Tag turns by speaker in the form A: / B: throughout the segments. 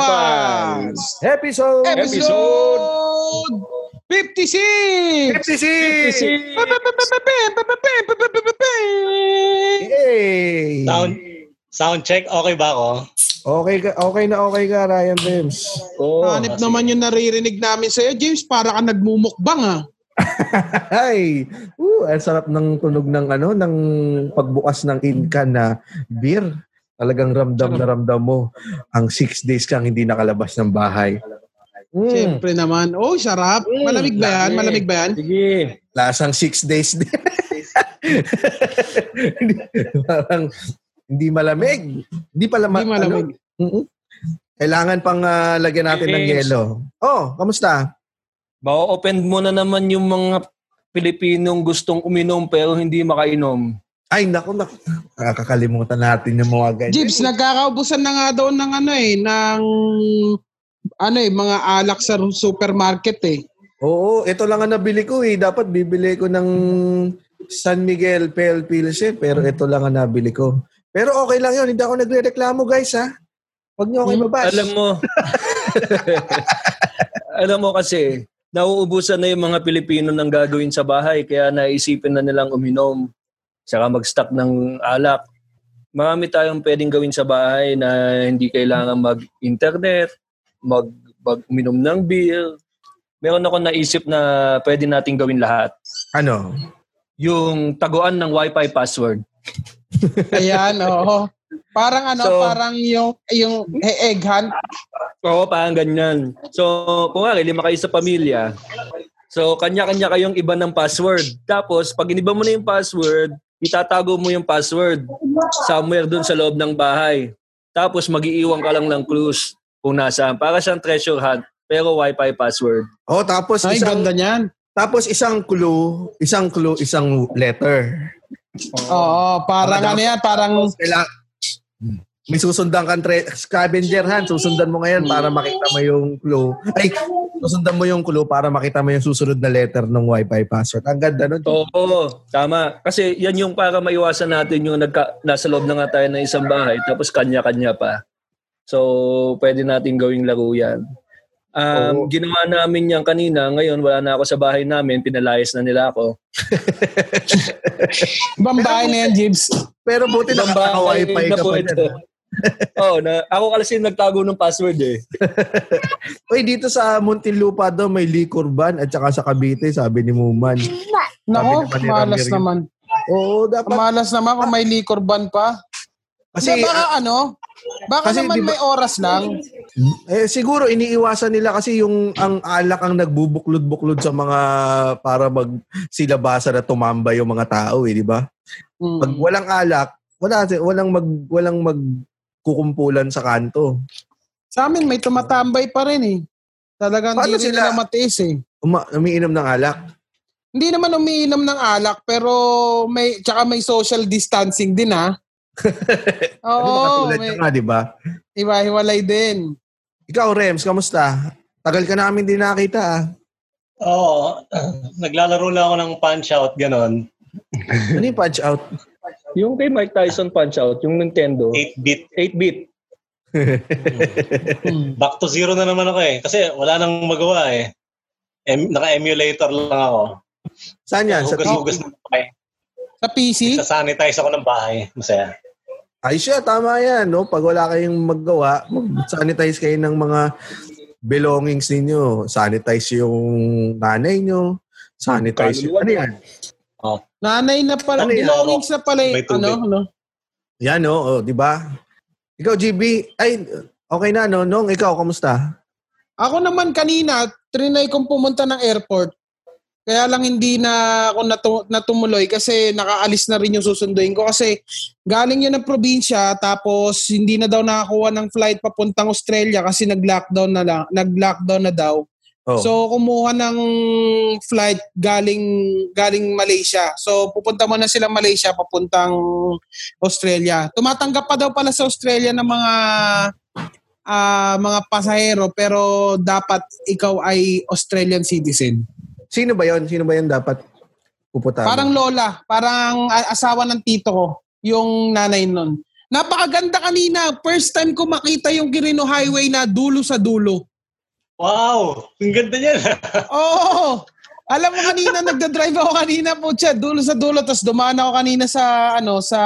A: Pals.
B: Episode
A: Episode 56!
B: 56. Yay!
C: Sound, sound check, okay ba ako?
B: Okay ka, okay na okay ka, Ryan James.
C: Oo.
A: Hanip naman yung naririnig namin sa'yo, James. Para ka nagmumukbang, ah.
B: Ay, uh, ang sarap ng tunog ng ano, ng pagbukas ng incan na beer. Talagang ramdam na ramdam mo ang six days kang hindi nakalabas ng bahay. Mm,
A: Siyempre naman. Oh, sarap. Malamig ba yan? Malamig ba yan?
C: Sige.
B: lasang six days din. Hindi- Parang hindi malamig. Hindi pala ma-
A: Hindi malamig.
B: Ano? Mm-mm. Kailangan pang ah, lagyan natin ng
D: Yes.
B: yelo. Oh, kamusta?
D: Ba-open mo na naman yung mga Pilipinong gustong uminom pero hindi makainom.
B: Ay, naku, naku. Nakakalimutan natin yung mga ganyan.
A: Jibs, nagkakaubusan na nga daw ng ano eh, ng ano eh, mga alak sa supermarket eh.
B: Oo, ito lang ang nabili ko eh. Dapat bibili ko ng San Miguel Pale Pilsen, pero ito lang ang nabili ko. Pero okay lang yun. Hindi ako nagre-reklamo, guys, ha? Huwag niyo ako ibabash.
D: Alam mo, alam mo kasi, nauubusan na yung mga Pilipino ng gagawin sa bahay kaya naisipin na nilang uminom. Saka mag-stock ng alak. Marami tayong pwedeng gawin sa bahay na hindi kailangan mag-internet, mag, mag uminom ng beer. Meron ako naisip na pwede nating gawin lahat.
B: Ano?
D: Yung taguan ng wifi password.
A: Ayan, oo. Parang ano,
D: So-
A: parang yung yung egg hunt.
D: Oo, parang ganyan. So, kung nga, lima kayo sa pamilya. So, kanya-kanya kayong iba ng password. Tapos, pag iniba mo na yung password, itatago mo yung password somewhere dun sa loob ng bahay. Tapos, mag-iiwan ka lang ng clues kung nasaan. Para siyang treasure hunt, pero wifi password.
B: Oh, tapos
A: Ay,
B: isang
A: ganda niyan.
B: tapos isang clue, isang clue, isang letter.
A: Oo, parang
B: Mga
A: ano yan, parang
B: Kailangan may susundan kang tre- scavenger hunt. Susundan mo ngayon para makita mo yung clue. Ay, susundan mo yung clue para makita mo yung susunod na letter ng Wi-Fi password. Ang ganda nun.
D: Oo, tama. Kasi yan yung para maiwasan natin yung nagka, nasa loob na nga tayo ng isang bahay, tapos kanya-kanya pa. So, pwede natin gawing laro yan.
B: Oo.
D: Um, Ginawa namin yan kanina. Ngayon, wala na ako sa bahay namin. Pinalayas na nila ako.
A: bambahay na yan, Jibs.
B: Pero buti
D: Ibang
B: nakaka-Wi-Fi
D: bahay
B: ka
D: na po
B: pa
D: ito.
B: dyan.
D: Oo, na, ako kasi nagtago ng password eh.
B: Uy, dito sa Muntinlupa daw may liquor ban at saka sa Cavite, sabi ni Muman.
A: Nako,
B: naman
A: malas naman.
B: Oo, dapat.
A: Malas naman kung may liquor ban pa.
B: Kasi,
A: Kasi baka ano, baka
B: kasi
A: naman
B: di ba-
A: may oras lang.
B: eh, siguro iniiwasan nila kasi yung ang alak ang nagbubuklod-buklod sa mga para mag silabasa na tumambay yung mga tao eh, di ba?
A: Mm.
B: Pag walang alak, wala walang mag walang magkukumpulan sa kanto.
A: Sa amin, may tumatambay pa rin eh. Talagang
B: Paano
A: hindi
B: sila?
A: nila matiis eh.
B: Uma, umiinom ng alak.
A: Hindi naman umiinom ng alak, pero may, tsaka may social distancing din ha.
B: Di ba
A: Oo,
B: katulad
A: may,
B: ka nga, di ba?
A: iwa-hiwalay din.
B: Ikaw, Rems, kamusta? Tagal ka namin din nakita ah.
C: Oo. naglalaro lang ako ng punch-out, ganon.
B: Ano yung punch out?
D: Yung kay Mike Tyson Punch-Out, yung Nintendo,
C: 8-bit.
D: 8-bit.
A: Hmm.
C: Back to zero na naman ako eh. Kasi wala nang magawa eh. Em, naka-emulator lang ako.
B: Saan yan? Sa
C: Hugas-hugas ng bahay.
A: Sa PC?
C: Sa-sanitize ako ng bahay. Masaya.
B: Ay siya, tama yan. No? Pag wala kayong maggawa, mag-sanitize kayo ng mga belongings ninyo. Sanitize yung nanay nyo. Sanitize yung... Ano yan?
A: Nanay na pala,
B: Ano
A: belongings na pala.
C: May tubig.
A: Ano, ano?
B: Yan, no? Oh, di ba? Ikaw, GB, ay, okay na, no? Nung, ikaw, kamusta?
A: Ako naman kanina, trinay kong pumunta ng airport. Kaya lang hindi na ako natu- natumuloy kasi nakaalis na rin yung susunduin ko kasi galing yun ng probinsya tapos hindi na daw nakakuha ng flight papuntang Australia kasi nag-lockdown na lang, nag-lockdown na daw.
B: Oh.
A: So kumuha ng flight galing galing Malaysia. So pupunta muna sila Malaysia papuntang Australia. Tumatanggap pa daw pala sa Australia ng mga ah, mga pasahero pero dapat ikaw ay Australian citizen.
B: Sino ba yon? Sino ba yon dapat pupunta?
A: Parang lola, parang asawa ng tito ko, yung nanay nun. Napakaganda kanina. First time ko makita yung Quirino Highway na dulo sa dulo.
C: Wow! Ang ganda niyan.
A: Oo! Alam mo kanina, nagda-drive ako kanina po siya, dulo sa dulo. Tapos dumaan ako kanina sa, ano, sa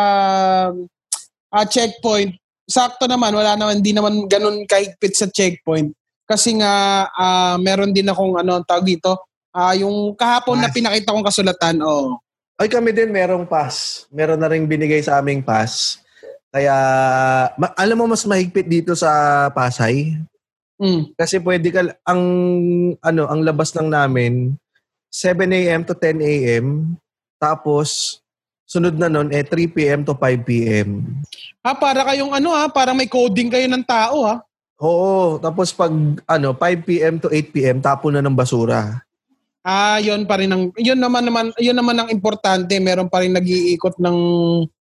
A: ah, checkpoint. Sakto naman, wala naman, hindi naman ganun kahigpit sa checkpoint. Kasi nga, ah, meron din akong, ano, ang tawag dito, ah, yung kahapon na
B: Pass.
A: pinakita kong kasulatan, oh.
B: Ay kami din merong pass. Meron na rin binigay sa aming pass. Kaya ma- alam mo mas mahigpit dito sa Pasay
A: Mm.
B: kasi pwede ka ang ano ang labas lang namin 7 AM to 10 AM tapos sunod na nun eh 3 PM to 5 PM.
A: Ah, para kayong ano ha, para may coding kayo ng tao ha.
B: Oo, tapos pag ano 5 PM to 8 PM tapon na ng basura.
A: Ah, yun pa rin ang yun naman naman yun naman ang importante, meron pa rin nag-iikot ng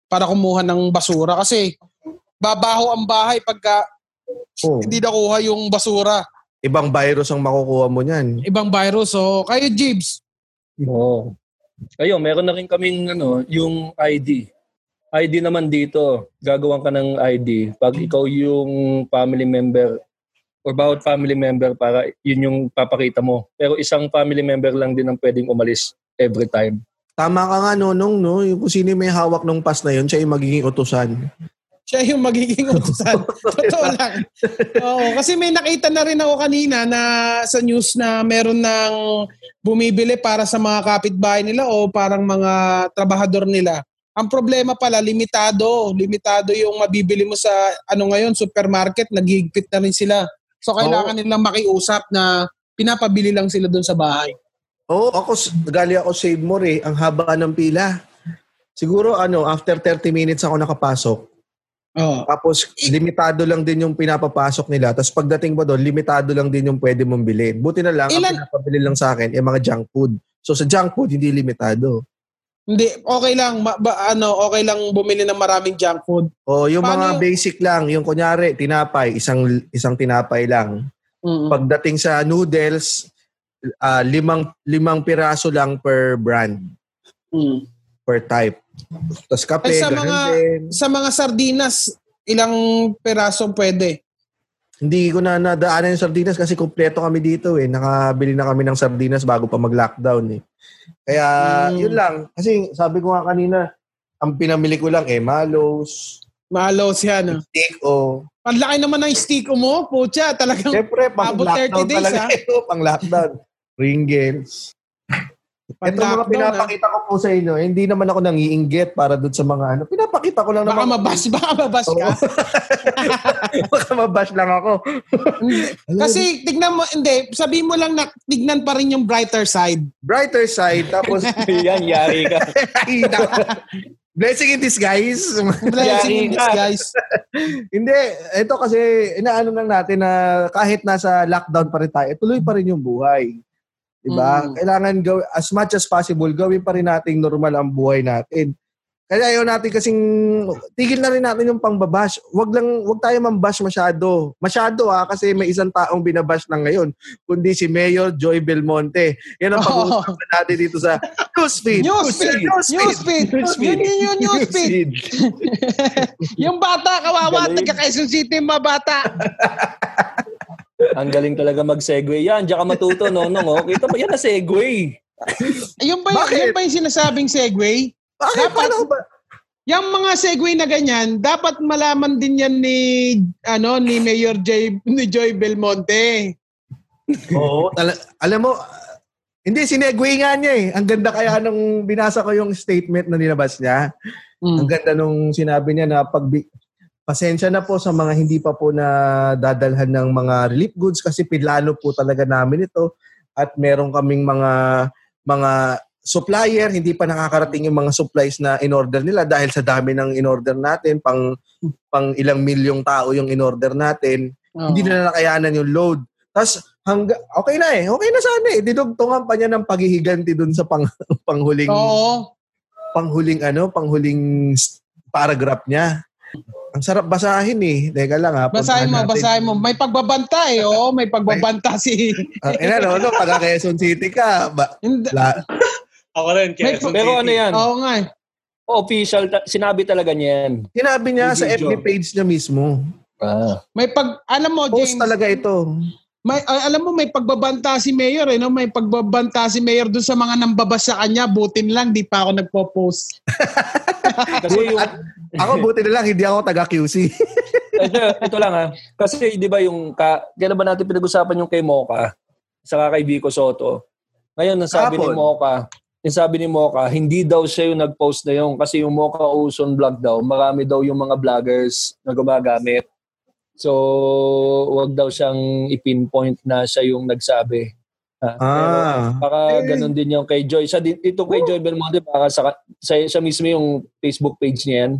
A: para kumuha ng basura kasi babaho ang bahay pagka
B: Oh,
A: hindi nakuha yung basura.
B: ibang virus ang makukuha mo niyan.
A: Ibang virus. So, kayo, Jibs.
D: Oo. Ayun, meron na rin kaming ano, yung ID. ID naman dito, gagawan ka ng ID pag ikaw yung family member or bawat family member para yun yung papakita mo. Pero isang family member lang din ang pwedeng umalis every time.
B: Tama ka nga nonong no, yung kung sino yung may hawak ng pass na yun, siya yung magiging utusan.
A: Siya yung magiging utusan. Totoo lang. Oo, kasi may nakita na rin ako kanina na sa news na meron ng bumibili para sa mga kapitbahay nila o parang mga trabahador nila. Ang problema pala, limitado. Limitado yung mabibili mo sa ano ngayon, supermarket, naghihigpit na rin sila. So kailangan nilang makiusap na pinapabili lang sila doon sa bahay.
B: Oo, ako, gali ako save more eh. Ang haba ng pila. Siguro ano, after 30 minutes ako nakapasok.
A: Oo.
B: Tapos limitado lang din yung pinapapasok nila. Tapos pagdating mo doon, limitado lang din yung pwede mong bilhin. Buti na lang,
A: Ilan-
B: ang pinapabili lang sa akin, yung mga junk food. So sa junk food, hindi limitado.
A: Hindi, okay lang. Ma- ba- ano, okay lang bumili ng maraming junk food.
B: O yung
A: Paano
B: mga
A: yung-
B: basic lang, yung kunyari, tinapay, isang isang tinapay lang.
A: Mm.
B: Pagdating sa noodles, ah, limang limang piraso lang per brand,
A: Mm.
B: per type. Tapos kape,
A: Ay, sa mga-
B: din.
A: Sa mga sardinas, ilang peraso pwede?
B: Hindi ko na nadaanan yung sardinas kasi kumpleto kami dito eh. Nakabili na kami ng sardinas bago pa mag-lockdown eh. Kaya
A: Mm.
B: yun lang. Kasi sabi ko nga kanina, ang pinamili ko lang eh, malos,
A: Malo siya, no?
B: steak o...
A: Ang laki naman ng stick mo, putya, talagang
B: Siyempre, pang
A: Abot 30
B: lockdown
A: days,
B: talaga
A: ah.
B: ito. Pang lockdown. Pringles. Ito mga
A: ah.
B: pinapakita ko po sa inyo, eh, hindi naman ako nangiinggit para doon sa mga ano. Pinapakita ko lang
A: Baka
B: naman.
A: mabas, baka mabas ka.
B: Baka mabash lang ako.
A: Kasi tignan mo, hindi, sabihin mo lang na tignan pa rin yung brighter side.
B: brighter side, tapos
D: Yan, yari ka.
B: Blessing in disguise.
A: Blessing in disguise.
B: Hindi, ito kasi inaano lang natin na kahit nasa lockdown pa rin tayo, tuloy pa rin yung buhay. Diba?
A: Mm.
B: Kailangan gaw- as much as possible, gawin pa rin nating normal ang buhay natin. Kaya ayaw natin kasing tigil na rin natin yung pangbabash. Wag lang wag tayo mambash masyado. Masyado ah kasi may isang taong binabash na ngayon kundi si Mayor Joy Belmonte. Yan ang
A: Oo.
B: pag-uusapan natin dito sa Newsfeed.
A: Newsfeed! Newsfeed! Yun yun yun, newsfeed! Yung bata, kawawa, taga Quezon City, yung mga bata.
D: Ang galing talaga mag-segue. Yan, diyan ka matuto, nonong. Oh. Kita mo, yan na segue.
A: Ayun ba, yung,
B: Bakit?
A: yun ba yung sinasabing segue?
B: Bakit
A: Dapat-
B: paano ba?
A: Yung mga segue na ganyan, dapat malaman din yan ni ano ni Mayor J, ni Joy Belmonte.
B: Oo. Tala- alam mo, hindi, sinegway nga niya eh. Ang ganda kaya nung binasa ko yung statement na nilabas niya. Ang ganda nung sinabi niya na pag pasensya na po sa mga hindi pa po na dadalhan ng mga relief goods kasi pilano po talaga namin ito at meron kaming mga mga supplier hindi pa nakakarating yung mga supplies na in-order nila dahil sa dami ng in-order natin pang pang ilang milyong tao yung in-order natin
A: Oo.
B: hindi na nakayanan yung load. Tapos, hangga, okay na eh. Okay na sana eh. Didugtungan pa niya ng paghihiganti dun sa pang, panghuling,
A: Oo.
B: panghuling ano, panghuling paragraph niya. Ang sarap basahin eh. Teka lang ha.
A: Basahin mo,
B: natin.
A: basahin mo. May pagbabanta eh. Oo, may pagbabanta si...
B: Ah, eh, ano, no, taga Quezon City ka. Ba,
A: Hindi-
B: la,
C: Ako rin, Quezon
D: Pero
C: City.
D: ano yan?
A: Oo nga eh.
D: official, ta- sinabi talaga niya yan.
B: Sinabi niya sa
D: Video.
B: FB page niya mismo.
D: Ah.
A: May pag, alam mo,
B: Post
A: James,
B: talaga ito.
A: May, ay, alam mo, may pagbabanta si Mayor, eh, no? May pagbabanta si Mayor doon sa mga nambabas sa kanya. Butin lang, di pa ako nagpo-post.
D: Kasi yung,
B: At ako buti na lang, hindi ako taga QC.
D: ito, ito lang ha. Kasi di ba yung, ka, kailan ba natin pinag-usapan yung kay Mocha? Saka kay Vico Soto. Ngayon, ang sabi ni
B: Kahapon.
D: Mocha, yung sabi ni Mocha, hindi daw siya yung nag-post na yun kasi yung Mocha Ozone vlog daw, marami daw yung mga vloggers na gumagamit. So, wag daw siyang ipinpoint na siya yung nagsabi. Ha? Pero
B: Ah.
D: baka
B: Eh.
D: ganun din yung kay Joy. Sa, ito kay Joy Belmonte, baka sa, sa, siya mismo yung Facebook page niya yan.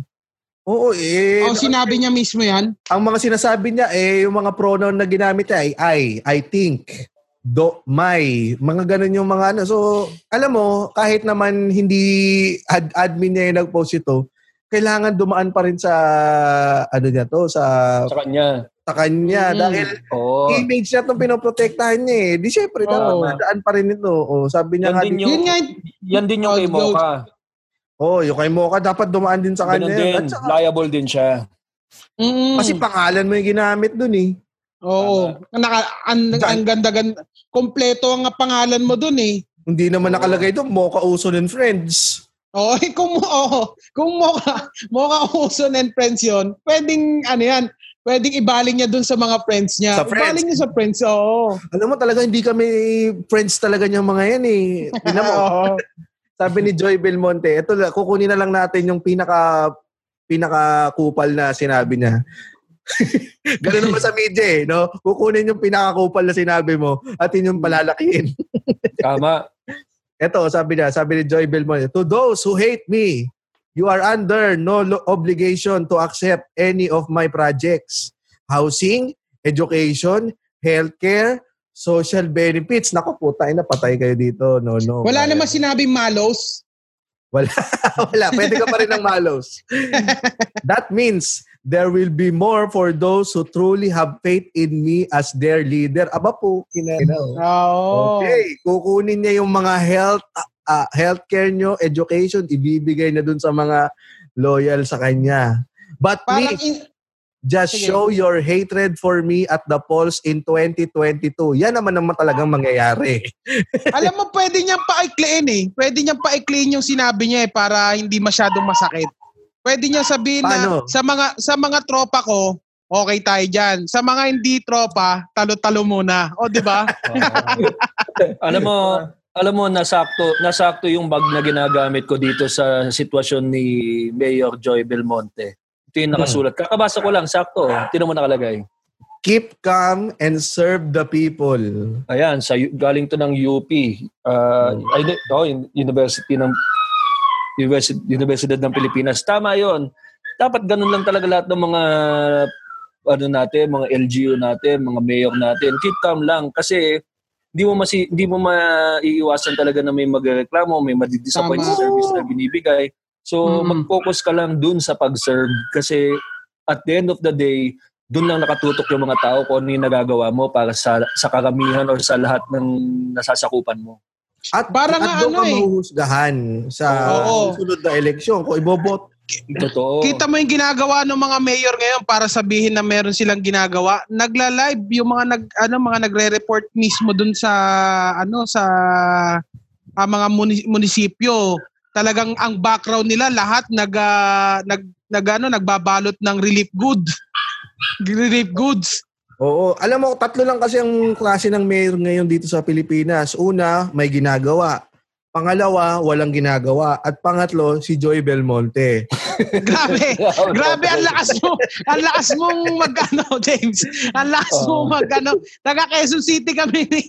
B: Oo, eh.
A: O, sinabi niya mismo yan.
B: ang mga sinasabi niya, eh, yung mga pronoun na ginamit niya ay I, I think, do, my, mga ganun yung mga ano. So, alam mo, kahit naman hindi ad, admin niya yung nag-post ito, kailangan dumaan pa rin sa, ano niya to, sa,
D: Sa kanya.
B: sa kanya.
A: Mm.
B: Dahil
D: Oo.
B: image niya itong pinoprotektahan niya eh. Di syempre,
A: Oo.
B: dapat madaan pa rin ito. O, sabi niya
D: Yan
B: nga,
D: din
B: di-
D: yung,
A: Yun nga,
D: yan din yung
A: Oh,
D: kay. Mocha.
B: oh, yung kay Mocha, dapat dumaan din sa kanya.
D: din.
B: At saka,
D: Liable din siya.
A: mm,
B: kasi pangalan mo yung ginamit dun eh.
A: Oo. Naka, ang, ang ganda-ganda. Kompleto ang pangalan mo dun eh.
B: Hindi naman nakalagay doon, Mocha Uson and Friends.
A: Oo, eh, kung, oh, kung moka, moka Uson and friends yun, pwedeng, ano yan, pwedeng ibaling niya dun sa mga friends niya.
B: Sa friends.
A: Ibaling niya sa friends, oo.
B: Alam mo talaga hindi kami friends talaga niyang mga yan eh. Tingnan mo, sabi ni Joy Belmonte, ito lang, kukunin na lang natin yung pinaka pinaka kupal na sinabi niya. Ganun naman sa media eh, no? Kukunin yung pinaka-kupal na sinabi mo at yun yung palalakihin.
D: Tama.
B: Ito, sabi niya, sabi ni Joy Belmonte, To those who hate me, you are under no obligation to accept any of my projects. Housing, education, healthcare, social benefits. Naku, puta, ina, patay kayo dito. No, no.
A: Wala
B: Kaya-
A: naman sinabing malos.
B: Wala, pwede ka pa rin ng malos. That means there will be more for those who truly have faith in me as their leader. Aba po, kinano.
A: Oo.
B: Okay, kukunin niya yung mga health uh, healthcare nyo, education, ibibigay na dun sa mga loyal sa kanya. But
A: Parang,
B: please,
A: in,
B: just
A: Sige.
B: show your hatred for me at the polls in 2022. Yan naman naman talagang mangyayari.
A: alam mo, pwede niyang paikliin eh. Pwede niyang paikliin yung sinabi niya eh, para hindi masyadong masakit. Pwede niya sabihin
B: Paano?
A: na sa mga sa mga tropa ko, okay tayo diyan. Sa mga hindi tropa, talo-talo muna. O, di ba?
D: alam mo, alam mo nasakto, nasakto yung bag na ginagamit ko dito sa sitwasyon ni Mayor Joy Belmonte. Ito yung nakasulat. Kakabasa ko lang, sakto. Tino mo nakalagay.
B: Keep calm and serve the people.
D: Ayan, sa galing to ng UP. Uh, ay, di- oh, Uni- University ng Universidad ng Pilipinas. Tama 'yon. Dapat ganun lang talaga lahat ng mga ano natin, mga LGU natin, mga mayor natin. Keep calm lang kasi hindi mo masi, hindi mo maiiwasan talaga na may magreklamo, may madidisappoint sa service na binibigay. So
A: Mm.
D: mag-focus ka lang dun sa pag-serve kasi at the end of the day, dun lang nakatutok yung mga tao kung ano yung nagagawa mo para sa sa karamihan or sa lahat ng nasasakupan mo.
B: At,
A: Parang
B: at
A: nga
B: doon
A: ano
B: ka
A: eh.
B: mahuhusgahan sa
A: Oo.
B: susunod na eleksyon. Kung ibobot,
D: Totoo.
A: Kita mo yung ginagawa ng mga mayor ngayon para sabihin na meron silang ginagawa. Nagla-live yung mga nag ano mga nagre-report mismo dun sa ano sa ah, mga muni- munisipyo. Talagang ang background nila lahat nag ah, nag, nag ano, nagbabalot ng relief good. relief goods.
B: Oo. Alam mo, tatlo lang kasi ang klase ng mayor ngayon dito sa Pilipinas. Una, may ginagawa. Pangalawa, walang ginagawa. At pangatlo, si Joy Belmonte.
A: Grabe. Grabe ang lakas mo. Ang lakas mong magano, James. Ang lakas mo
D: Oh.
A: magano. Taga Quezon City kami ni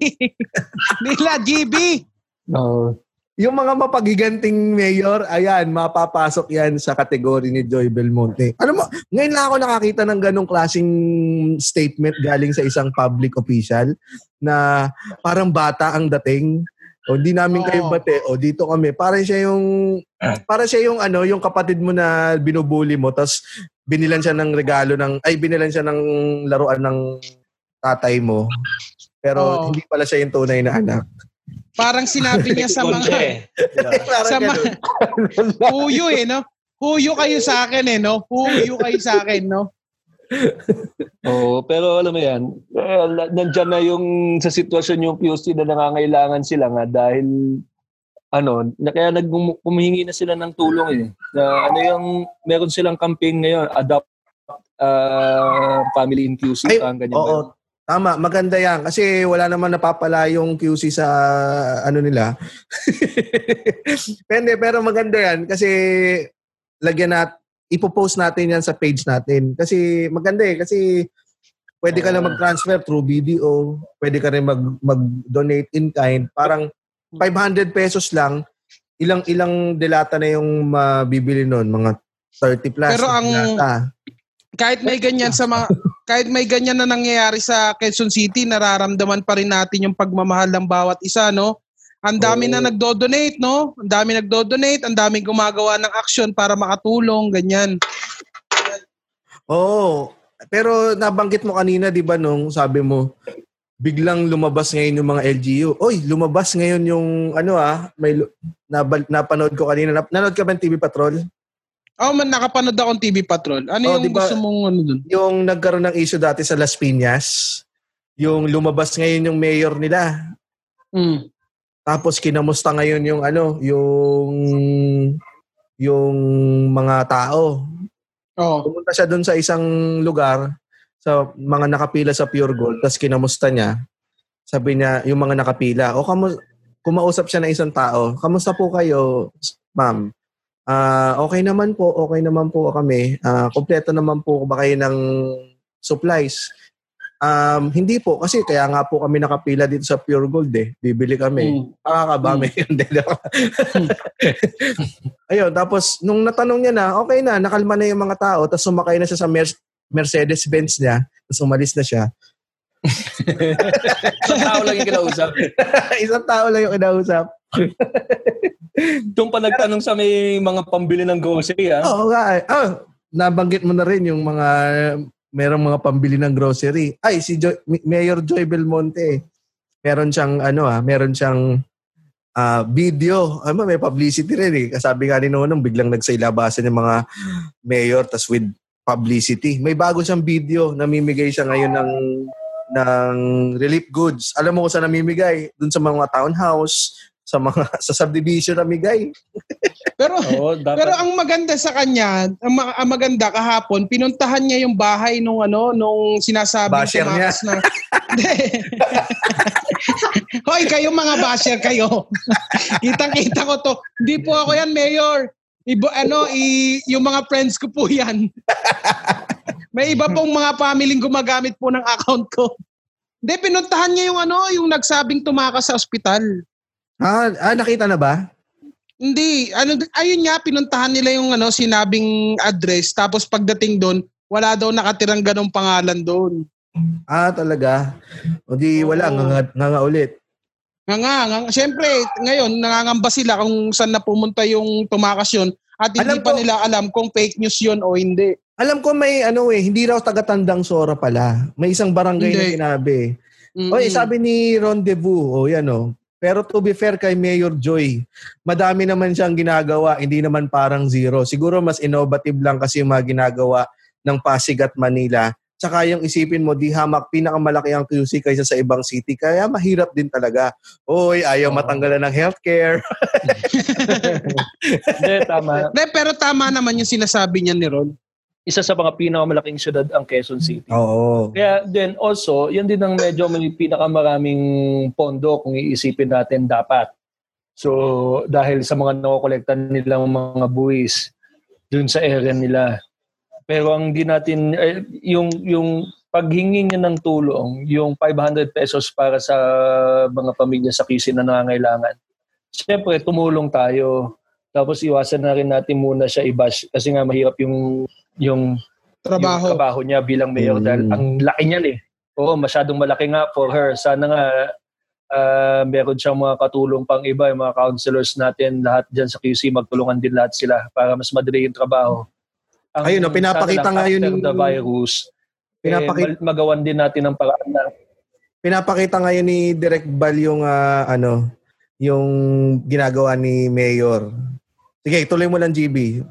A: nila GB.
D: No.
B: Yung mga mapagiganting mayor, ayan, mapapasok yan sa kategory ni Joy Belmonte. Alam mo, ngayon lang ako nakakita ng ganong klaseng statement galing sa isang public official na parang bata ang dating. O hindi namin kayo bate, o dito kami. Parang siya yung para siya yung ano, yung kapatid mo na binubuli mo tapos binilan siya ng regalo ng ay binilan siya ng laruan ng tatay mo. Pero
A: Oo.
B: hindi pala siya yung tunay na anak.
A: Parang sinabi niya sa mga
C: eh.
A: Sa mga huyo eh, no? Huyo kayo sa akin eh, no? Huyo kayo sa akin, no?
D: Oo, pero alam mo yan, eh, nandyan na yung sa sitwasyon yung POC na nangangailangan sila nga dahil ano, na kaya nag humihingi na sila ng tulong eh. Na ano yung meron silang campaign ngayon, adopt uh, family in QC,
B: Ay,
D: ang ganyan?
B: Oo, tama. Maganda yan. Kasi wala naman napapala yung QC sa ano nila. Pende, pero maganda yan kasi lagyan nat ipopost natin yan sa page natin. Kasi maganda eh. Kasi pwede ka na
D: Oo.
B: mag-transfer through video. Pwede ka rin mag, mag-donate in kind. Parang 500 pesos lang. Ilang ilang delata na yung mabibili nun. Mga 30 plus.
A: Pero ang-
B: delata.
A: Kahit may ganyan sa mga kahit may ganyan na nangyayari sa Quezon City, nararamdaman pa rin natin yung pagmamahal ng bawat isa, no? Ang dami
B: Oo.
A: na nagdo-donate, no? Ang dami nagdo-donate, ang dami gumagawa ng action para makatulong, ganyan.
B: Oo. Pero nabanggit mo kanina, di ba, nung sabi mo, biglang lumabas ngayon yung mga LGU. Oy, lumabas ngayon yung, ano ah, may, nabal, napanood ko kanina. Nanood ka ba ng TV Patrol?
A: Oh, man, nakapanood akong TV Patrol. Ano
B: Oh,
A: yung
B: di ba-
A: gusto mong ano dun?
B: Yung nagkaroon ng issue dati sa Las Piñas, yung lumabas ngayon yung mayor nila.
A: Mm.
B: Tapos kinamusta ngayon yung ano, yung yung mga tao.
A: Oh.
B: Pumunta siya doon sa isang lugar sa mga nakapila sa Pure Gold, tapos kinamusta niya. Sabi niya, yung mga nakapila, o kamu kumausap siya ng isang tao, kamusta po kayo, ma'am? Ah, okay naman po, okay naman po kami. Ah, kompleto naman po ba kayo ng supplies? Um, hindi po, kasi kaya nga po kami nakapila dito sa Pure Gold eh. Bibili kami.
A: Mm.
B: Nakakabami yun. Na- Ayun, tapos nung natanong niya na, okay na, nakalma na yung mga tao, tapos sumakay na siya sa Mer- Mercedes-Benz niya, tapos umalis na siya.
D: Isang tao lang yung kinausap.
B: Isang tao lang yung kinausap.
D: Doon pa nagtanong sa may mga pambili ng grocery, ha?
B: Oo nga. eh. Ah, nabanggit mo na rin yung mga merong mga pambili ng grocery. Ay, si Joy, Mayor Joy Belmonte. Meron siyang ano ah, meron siyang ah, video. Ano, may publicity rin eh. Kasabi nga ni Nonong, biglang nagsailabasan yung mga mayor tas with publicity. May bago siyang video, namimigay siya ngayon ng ng relief goods. Alam mo kung saan namimigay? Doon sa mga townhouse, sa mga sa subdivision namigay.
A: Pero
D: Oo, dapat.
A: Pero ang maganda sa kanya, ang, ma- ang maganda kahapon, pinuntahan niya yung bahay nung ano, nung sinasabing
B: Basher niya.
A: na. Hoy, kayo mga basher kayo. Kitang-kita ko to. Hindi po ako yan, Mayor. Ibo, ano, i, yung mga friends ko po yan. May iba pong mga pamilyng gumagamit po ng account ko. Hindi, pinuntahan niya yung ano, yung nagsabing tumakas sa ospital.
B: Ah, ah nakita na ba?
A: Hindi, ano ayun nga pinuntahan nila yung ano sinabing address tapos pagdating doon wala daw nakatirang ganong pangalan doon.
B: Ah, talaga. O di wala,
A: Oo.
B: nga, nga, nga ulit.
A: Nga nga, nga syempre ngayon nangangamba sila kung saan na pumunta yung tumakas yun at hindi
B: Alam
A: pa
B: ko-
A: nila alam kung fake news yun o hindi.
B: Alam ko may ano eh, hindi raw taga-tandang Sora pala. May isang barangay na
A: Hindi.
B: sinabi.
A: Mm-mm.
B: Oy, sabi ni Rendezvous, o yan o. Pero to be fair kay Mayor Joy, madami naman siyang ginagawa, hindi naman parang zero. Siguro mas innovative lang kasi yung mga ginagawa ng Pasig at Manila. Tsaka yung isipin mo, di hamak, pinakamalaki ang QC kaysa sa ibang city. Kaya mahirap din talaga. Oy, ayaw
D: Oo.
B: matanggalan ng healthcare.
D: Hindi, tama.
A: De, pero tama naman yung sinasabi niya ni Ron.
D: Isa sa mga pinakamalaking syudad ang Quezon City.
B: Oo.
D: Kaya then also, yun din ang medyo may pinakamaraming pondo kung iisipin natin dapat. So, dahil sa mga nakokolekta nilang mga buwis dun sa area nila. Pero ang di natin, eh, yung, yung paghingi niya ng tulong, yung 500 pesos para sa mga pamilya sa kisi na nangangailangan, siyempre tumulong tayo. Tapos iwasan na rin natin muna siya i-bash kasi nga mahirap yung yung
A: Trabaho.
D: yung trabaho niya bilang mayor
B: Mm.
D: dahil ang laki niyan eh. Oo, masyadong malaki nga for her. Sana nga ah, meron siyang mga katulong pang iba, yung mga counselors natin, lahat dyan sa QC, magtulungan din lahat sila para mas madali yung trabaho. Ang,
B: Ayun, no, pinapakita
D: lang,
B: ngayon yung-
D: the virus,
B: Pinapakita,
D: eh, mag- magawan din natin ng paraan na
B: pinapakita ngayon ni Direct Bal yung ah, ano yung ginagawa ni Mayor. Sige, tuloy mo lang, GB.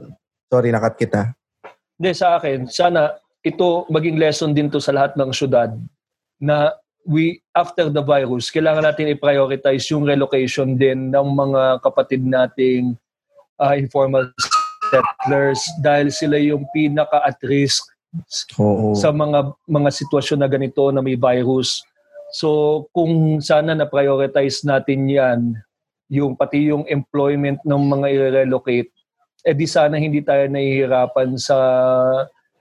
B: Sorry, nakat kita.
D: Hindi, sa akin, sana ito maging lesson din to sa lahat ng syudad na we, after the virus, kailangan natin i-prioritize yung relocation din ng mga kapatid nating uh, informal settlers dahil sila yung pinaka at risk
B: Oo.
D: sa mga mga sitwasyon na ganito na may virus. So kung sana na prioritize natin 'yan, yung pati yung employment ng mga i-relocate, eh di sana hindi tayo nahihirapan sa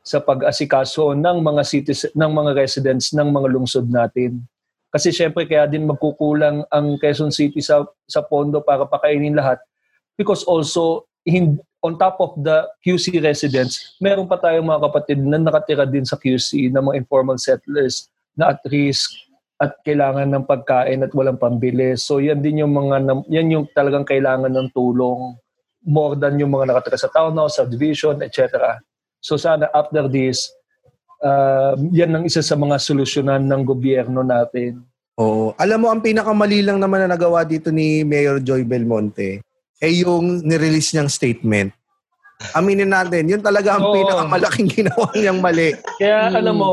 D: sa pag-asikaso ng mga cities ng mga residents ng mga lungsod natin. Kasi syempre kaya din magkukulang ang Quezon City sa sa pondo para pakainin lahat because also in, on top of the QC residents, meron pa tayong mga kapatid na nakatira din sa QC na mga informal settlers na at risk at kailangan ng pagkain at walang pambili. So yan din yung mga yan yung talagang kailangan ng tulong more than yung mga nakatira sa townhouse, subdivision, etc. So sana after this, uh, yan ang isa sa mga solusyonan ng gobyerno natin.
B: Oo. Alam mo, ang pinakamali lang naman na nagawa dito ni Mayor Joy Belmonte ay yung nirelease niyang statement. Aminin natin, yun talaga ang
D: Oo.
B: pinakamalaking ginawa niyang mali.
D: Kaya
A: Hmm.
D: alam mo,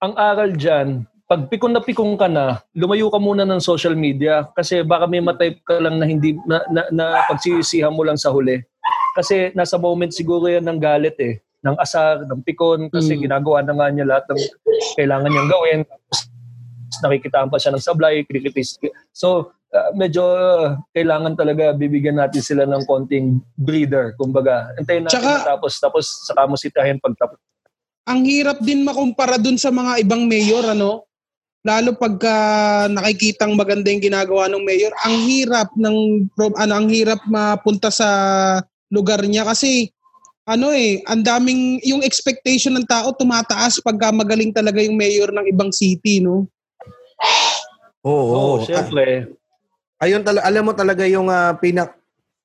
D: ang aral dyan, pag pikon na pikon ka na, lumayo ka muna ng social media kasi baka may matype ka lang na hindi na, na, na pagsisisihan mo lang sa huli. Kasi nasa moment siguro yan ng galit eh, ng asar, ng pikon kasi
A: Mm.
D: ginagawa na nga niya lahat ng kailangan niyang gawin. Nakikitaan pa siya ng sablay, krikitis. So, uh, medyo uh, kailangan talaga bibigyan natin sila ng konting breather, kumbaga. Antayin natin
A: Tsaka-
D: tapos tapos saka mo sitahin pag tapos.
A: ang hirap din makumpara dun sa mga ibang mayor, ano? Lalo pagka nakikitang maganda yung ginagawa ng mayor, ang hirap ng pro- ano, ang hirap mapunta sa lugar niya kasi ano eh, ang daming yung expectation ng tao tumataas pagka magaling talaga yung mayor ng ibang city, no?
B: Oo.
D: Oo, syempre.
B: ayun talaga, alam mo talaga yung ah, pinak...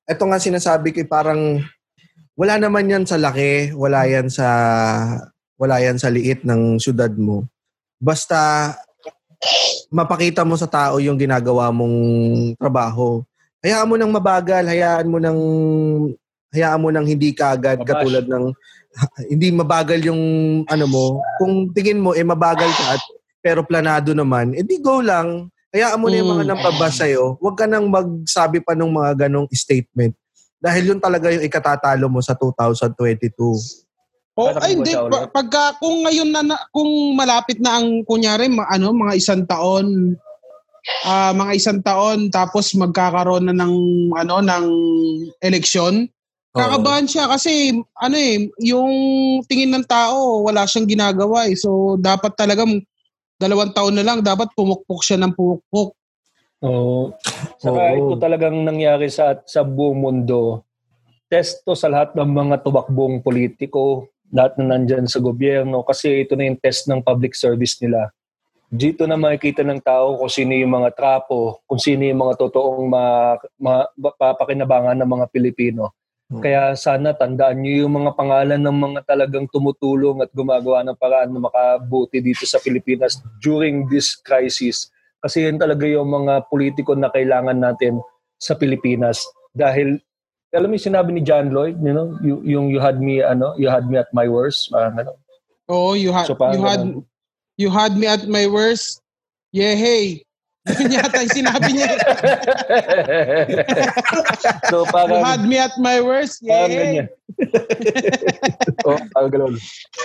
B: Ito nga sinasabi ko, eh, parang wala naman yan sa laki, wala yan sa wala yan sa liit ng syudad mo. Basta mapakita mo sa tao yung ginagawa mong trabaho. Hayaan mo nang mabagal, hayaan mo nang hayaan mo nang hindi kaagad
D: Mabash.
B: katulad ng hindi mabagal yung ano mo. Kung tingin mo eh mabagal ka at pero planado naman, edi go lang. Hayaan mo na yung mga
A: Mm.
B: nambabasa sa'yo. Huwag ka nang magsabi pa ng mga ganong statement. Dahil yun talaga yung ikatatalo mo sa 2022.
A: O,
D: Para
A: ay
D: kung
A: hindi. Pa- pagka kung ngayon na, na- kung malapit na ang kunyari ma- ano mga isang taon ah mga isang taon tapos magkakaroon na ng ano ng eleksyon kakabahan siya kasi ano eh yung tingin ng tao wala siyang ginagawa eh so dapat talaga dalawang taon na lang dapat pumukpok siya ng pumukpok
D: Oo. Saka
B: Oo.
D: ito talagang nangyari sa sa buong mundo. Testo sa lahat ng mga tumakbong politiko, lahat na nandyan sa gobyerno kasi ito na yung test ng public service nila. Dito na makikita ng tao kung sino yung mga trapo, kung sino yung mga totoong ma, ma, papakinabangan ng mga Pilipino.
B: Hmm.
D: Kaya sana tandaan niyo yung mga pangalan ng mga talagang tumutulong at gumagawa ng paraan na makabuti dito sa Pilipinas during this crisis kasi yun talaga yung mga politiko na kailangan natin sa Pilipinas dahil alam mo yung sinabi ni John Lloyd you know you, yung you had me ano you had me at my worst parang ano
A: oh you had
D: So, parang
A: you had
D: ganun.
A: you had me at my worst. Yeah hey. Yun yata yung sinabi niya.
D: So
A: you
D: parang
A: had me at my worst. Yeah
D: parang ganyan. Oh parang ganun.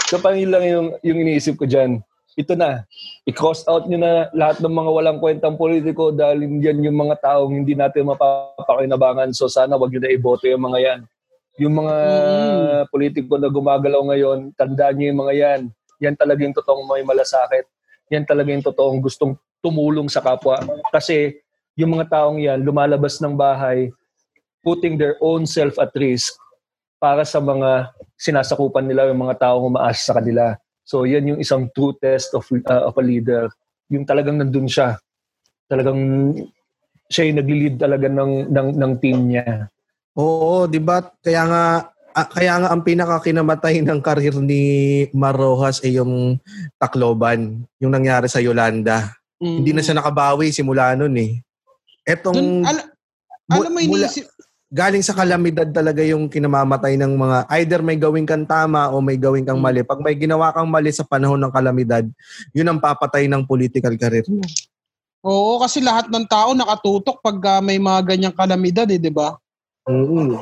D: So parang yun lang yung, yung iniisip ko dyan ito na i-cross out nyo na lahat ng mga walang kwentang politiko dahil yan yung mga taong hindi natin mapapakinabangan so sana wag nyo na iboto yung mga yan yung mga
A: Mm.
D: politiko na gumagalaw ngayon, tandaan nyo yung mga yan. Yan talaga yung totoong may malasakit. Yan talaga yung totoong gustong tumulong sa kapwa. Kasi yung mga taong yan, lumalabas ng bahay, putting their own self at risk para sa mga sinasakupan nila yung mga taong umaasa sa kanila. So yan yung isang true test of, uh, of a leader. Yung talagang nandun siya. Talagang siya yung nagli-lead talaga ng, ng, ng team niya.
B: Oo, 'di ba? Kaya nga ah, kaya nga ang pinakakinamatay ng karir ni Mar Rojas ay yung Tacloban, yung nangyari sa Yolanda.
A: Mm.
B: Hindi na siya nakabawi simula noon eh. Etong
A: Dun, al- alam mo,
B: mula-
A: iniisip,
B: galing sa kalamidad talaga yung kinamamatay ng mga either may gawin kang tama o may gawin kang mali. Pag may ginawa kang mali sa panahon ng kalamidad, yun ang papatay ng political career mo.
A: oo, kasi lahat ng tao nakatutok pag ah, may mga ganyang kalamidad eh, di ba?
B: Oo.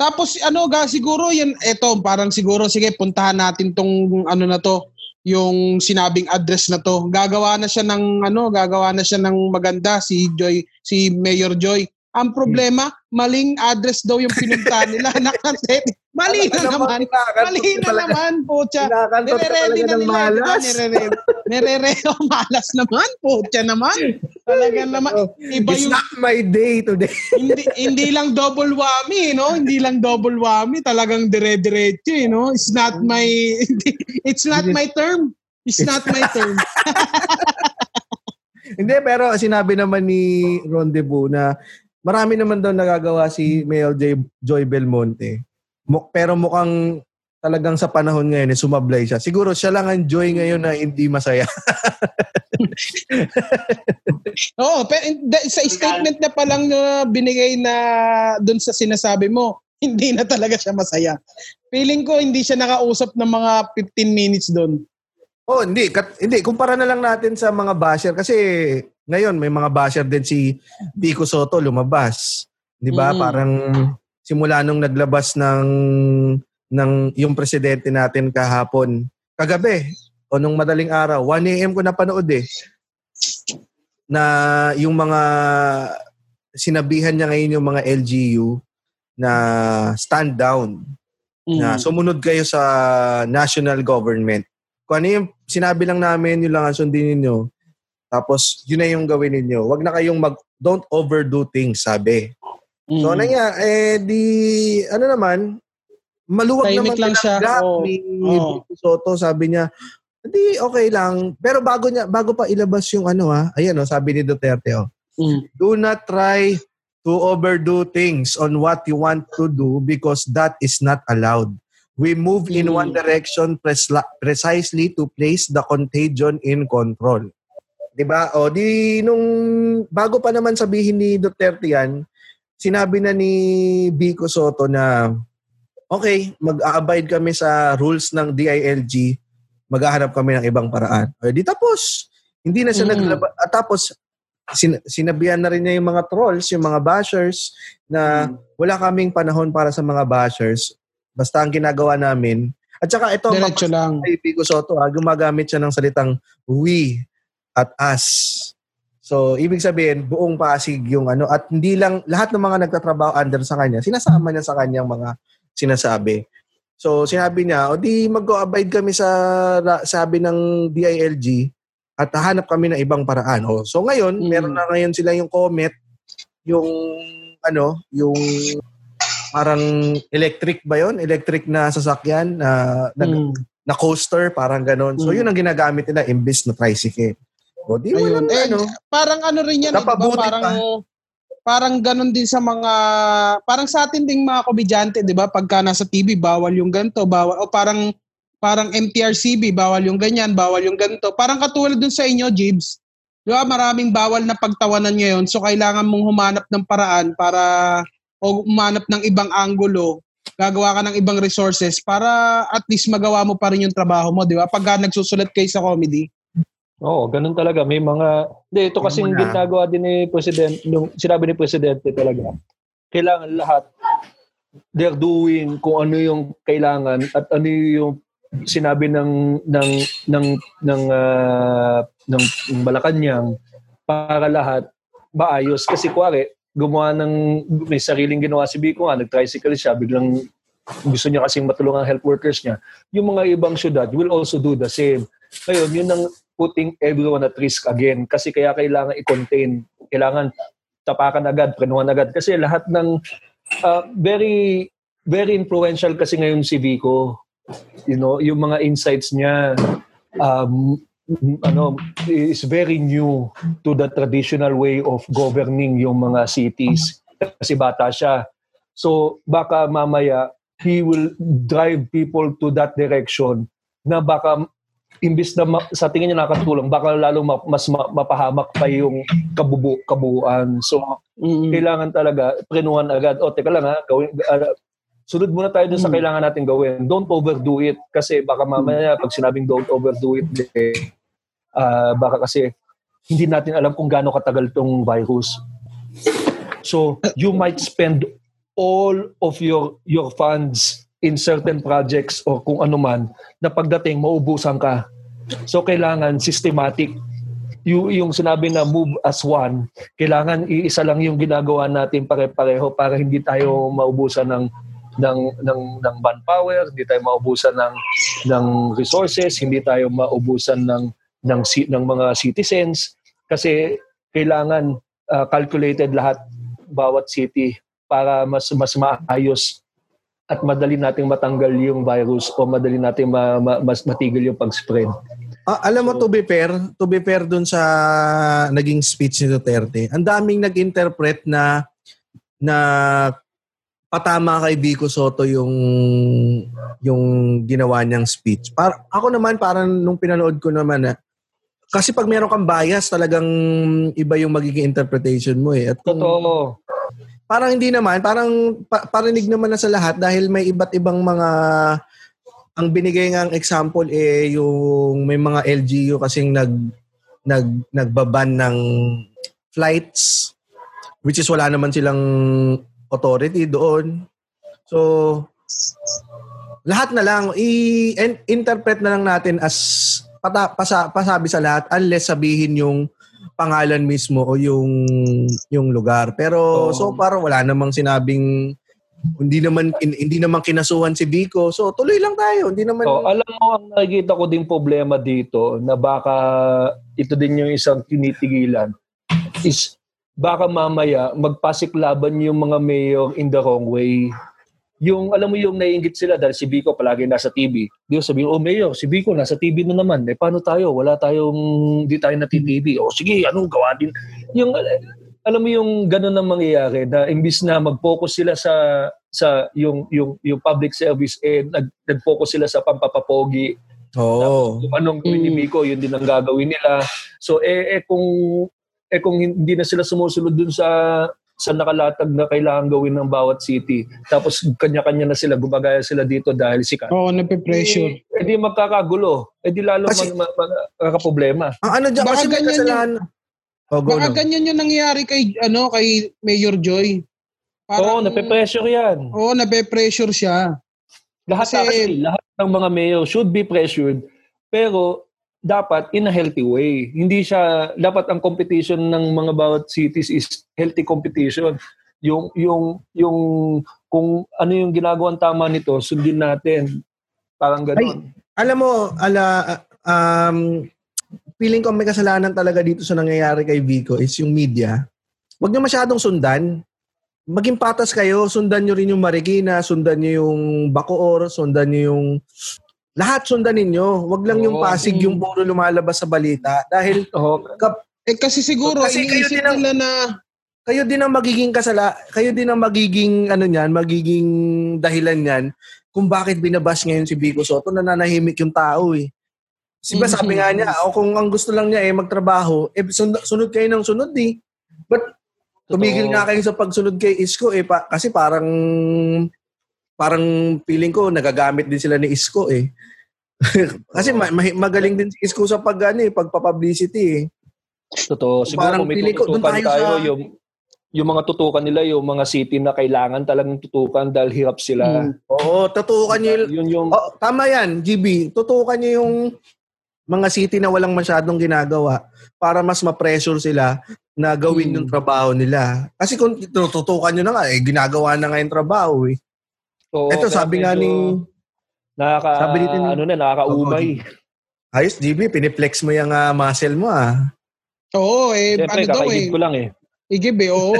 A: Tapos ano ga siguro yan eto parang siguro sige puntahan natin tong ano na to yung sinabing address na to. Gagawa na siya ng ano, gagawa na siya ng maganda si Joy, si Mayor Joy. Ang problema, maling address daw yung pinuntahan nila. Nakaset. Mali na naman. Mali na naman, putya. Nire-ready na nila.
B: malas.
A: Diba? Nire-ready. Oh, malas naman. Putya naman. Talaga naman. Iba
B: It's
A: yung
B: not my day today.
A: hindi hindi lang double whammy, no? Hindi lang double whammy, talagang dire-diretso, eh, no? It's not my it's not my term. It's not my term.
B: Hindi, pero sinabi naman ni Rendezvous na marami naman daw nagagawa si Mayor J- Joy Belmonte. Pero mukhang talagang sa panahon ngayon, eh, sumablay siya. Siguro siya lang ang joy ngayon na hindi masaya.
A: Oo, pero sa statement na pa lang na binigay na doon sa sinasabi mo, hindi na talaga siya masaya. Feeling ko hindi siya nakausap ng mga 15 minutes doon.
B: oh, hindi. Kat, hindi. Kumpara na lang natin sa mga basher. Kasi ngayon, may mga basher din si Pico Soto lumabas. Di ba?
A: Mm.
B: Parang simula nung naglabas ng ng yung presidente natin kahapon, kagabi, o nung madaling araw, 1 a.m. ko napanood eh, na yung mga sinabihan niya ngayon yung mga LGU na stand down na
A: Mm.
B: sumunod kayo sa national government. Kung ano yung sinabi lang namin, yun lang ang sundin ninyo. Tapos, yun na yung gawin ninyo. Huwag na kayong mag, don't overdo things, sabi.
A: Mm.
B: So, ano nga, eh, di, ano naman, maluwag
A: Tahimik
B: naman
A: lang siya. Oo.
B: ni. Vico Soto. Sabi niya, di, okay lang. Pero bago niya, bago pa ilabas yung ano ha, ayan o, sabi ni Duterte oh,
A: Mm.
B: do not try to overdo things on what you want to do because that is not allowed. We move in
A: Mm.
B: one direction presla- precisely to place the contagion in control. 'Di ba? O di nung bago pa naman sabihin ni Duterte yan, sinabi na ni Vico Soto na okay, mag-a-abide kami sa rules ng DILG, maghahanap kami ng ibang paraan. O di tapos, hindi na siya
A: Mm.
B: naglaba- at tapos sin- sinabihan na rin niya yung mga trolls, yung mga bashers na wala kaming panahon para sa mga bashers. Basta ang ginagawa namin. At saka ito,
A: Diretso lang.
B: kay Pico Soto, ah, gumagamit siya ng salitang we at us. So, ibig sabihin, buong Pasig yung ano, at hindi lang, lahat ng mga nagtatrabaho under sa kanya, sinasama niya sa kanyang mga sinasabi. So, sinabi niya, o di mag-abide kami sa sabi ng DILG at hanap kami ng ibang paraan. O, so ngayon,
A: Mm.
B: meron na ngayon sila yung Comet, yung ano, yung parang electric ba yon Electric na sasakyan na nag,
A: Mm.
B: na coaster, parang ganon. So,
A: Mm.
B: yun ang ginagamit nila imbis na tricycle. O, di
A: Ayun.
B: walang
A: Eh,
B: ano.
A: parang ano rin yan, eh, di ba?
B: Napabuti
A: Parang
B: pa.
A: parang ganun din sa mga parang sa atin ding mga komedyante, 'di ba? Pagka nasa TV bawal yung ganto, bawal o parang parang MTRCB bawal yung ganyan, bawal yung ganto. Parang katulad dun sa inyo, Jibs. 'Di ba? Maraming bawal na pagtawanan ngayon. So kailangan mong humanap ng paraan para o humanap ng ibang anggulo, gagawa ka ng ibang resources para at least magawa mo pa rin yung trabaho mo, 'di ba? Pagka nagsusulat kayo sa comedy.
D: Oo, ganun talaga. May mga... Hindi, ito kasi
B: Yung
D: ginagawa din ni President, yung sinabi ni Presidente talaga. Kailangan lahat, they're doing kung ano yung kailangan at ano yung sinabi ng ng ng ng ng, ng Malacanang para lahat maayos kasi kuwari gumawa ng may sariling ginawa si Biko nga nag-tricycle siya biglang gusto niya kasing matulungan ang health workers niya yung mga ibang syudad will also do the same ngayon yun ang putting everyone at risk again. Kasi kaya kailangan i-contain. Kailangan tapakan agad prenuhan agad. Kasi lahat ng ah, very very influential kasi ngayon si Vico. You know yung mga insights niya um, ano is very new to the traditional way of governing yung mga cities. Kasi bata siya. So baka mamaya he will drive people to that direction na baka imbis na ma- sa tingin niya nakatulong, baka lalo ma- mas ma- mapahamak pa yung kabubu kabuuan. So,
A: Mm.
D: kailangan talaga prenuhan agad. O, teka lang ha, gawin, ah, sunod muna tayo dun sa kailangan natin gawin. Don't overdo it. Kasi baka mamaya, pag sinabing don't overdo it, eh, ah, baka kasi hindi natin alam kung gaano katagal tong virus. So, you might spend all of your your funds in certain projects or kung ano man na pagdating maubusan ka. So kailangan systematic yung, yung sinabi na move as one, kailangan iisa lang yung ginagawa natin pare-pareho para hindi tayo maubusan ng ng ng ng manpower, hindi tayo maubusan ng ng resources, hindi tayo maubusan ng ng ng mga citizens kasi kailangan uh, calculated lahat bawat city para mas mas maayos at madali nating matanggal yung virus o madali nating ma, ma, mas matigil yung pag-spread.
B: Ah, alam mo, to be fair, to be fair dun sa naging speech ni Duterte, ang daming nag-interpret na na patama kay Vico Soto yung yung ginawa niyang speech. Para, ako naman, parang nung pinanood ko naman, na, kasi pag meron kang bias, talagang iba yung magiging interpretation mo eh. At kung,
D: Totoo.
B: Parang hindi naman, parang pa, parinig naman na sa lahat dahil may iba't ibang mga ang binigay ngang example eh yung may mga LGU kasing nag nag nagbaban ng flights which is wala naman silang authority doon. So lahat na lang i-interpret na lang natin as pata, pasa, pasabi sa lahat unless sabihin yung pangalan mismo o yung yung lugar. Pero
D: Oo.
B: so far wala namang sinabing hindi naman in- hindi naman kinasuhan si Vico. So tuloy lang tayo. Hindi naman
D: So, alam mo, ang nakikita ko din problema dito na baka ito din yung isang tinitigilan is baka mamaya magpasiklaban yung mga mayor in the wrong way. Yung, alam mo yung naiingit sila dahil si Vico palagi nasa TV. Di ko sabihin, oh mayor, si Vico nasa TV na naman. Eh paano tayo? Wala tayong, di tayo na TV. O sige, anong gawa din? Yung, alam mo yung ganun ang mangyayari na imbis na mag-focus sila sa sa yung yung yung public service eh nag nag-focus sila sa pampapapogi
B: Oo.
D: kung anong gawin ni
A: Mm.
D: Miko, yun din ang gagawin nila. So eh, eh kung eh kung hindi na sila sumusunod dun sa sa nakalatag na kailangan gawin ng bawat city. Tapos kanya-kanya na sila, gumagaya sila dito dahil sikat.
A: Oo, nape-pressure.
D: Eh, eh di magkakagulo. Eh di lalo
B: Kasi-
D: mag, mag, magkakaproblema.
B: Ang ano dyan,
A: Baka
B: kasi may
A: ganyan
B: kasalanan. Oh,
A: Baka ganyan yung nangyayari kay ano kay Mayor Joy.
D: Oo, nape-pressure yan.
A: Oo, nape-pressure siya.
D: Lahat
A: Kasi-
D: actually, lahat ng mga mayor should be pressured. Pero dapat in a healthy way. Hindi siya dapat ang competition ng mga bawat cities is healthy competition. Yung yung yung kung ano yung ginagawang tama nito, sundin natin. Parang gano'n.
B: Alam mo, ala, um, feeling ko may kasalanan talaga dito sa nangyayari kay Vico is yung media. Huwag niyo masyadong sundan. Maging patas kayo, sundan niyo rin yung Marikina, sundan niyo yung Bacoor, sundan niyo yung lahat sundan ninyo. Huwag lang yung. Pasig yung puro lumalabas sa balita dahil
D: Oo.
A: Eh kasi siguro
B: Kasi kayo
A: iniisip
B: din ang-
A: nila na
B: kayo din ang magiging kasala, kayo din ang magiging ano niyan, magiging dahilan niyan kung bakit binabas ngayon si Vico Soto nananahimik yung tao eh. Si ba sabi nga niya, o kung ang gusto lang niya eh magtrabaho, eh sunod, sunod kayo ng sunod eh. But tumigil
D: Totoo.
B: nga kayo sa pagsunod kay Isko eh pa, kasi parang parang feeling ko nagagamit din sila ni Isko eh. kasi ma- ma- magaling din si Isko sa pag ano eh, pagpa-publicity eh.
D: Totoo. Siguro
B: Parang
D: kung may tutukan
B: tayo
D: tayo,
B: sa-
D: yung, yung mga tutukan nila, yung mga city na kailangan talagang tutukan dahil hirap sila.
A: Hmm.
B: Oo, tutukan niyo
D: Yun yung
B: Oh, tama yan, GB. Tutukan niyo yung mga city na walang masyadong ginagawa para mas ma-pressure sila na gawin
A: Hmm.
B: yung trabaho nila. Kasi kung tutukan nyo na nga, eh, ginagawa na nga yung trabaho eh.
D: Oo,
B: Ito, sabi nga ni...
D: Nakaka,
B: sabi dito ni-
D: ano na, nakakaumay.
B: Ayos, GB, piniplex mo yung ah, muscle mo ah.
A: Oo, eh
D: Siyempre,
A: ano daw eh.
D: ko lang eh.
A: Igib eh, oo.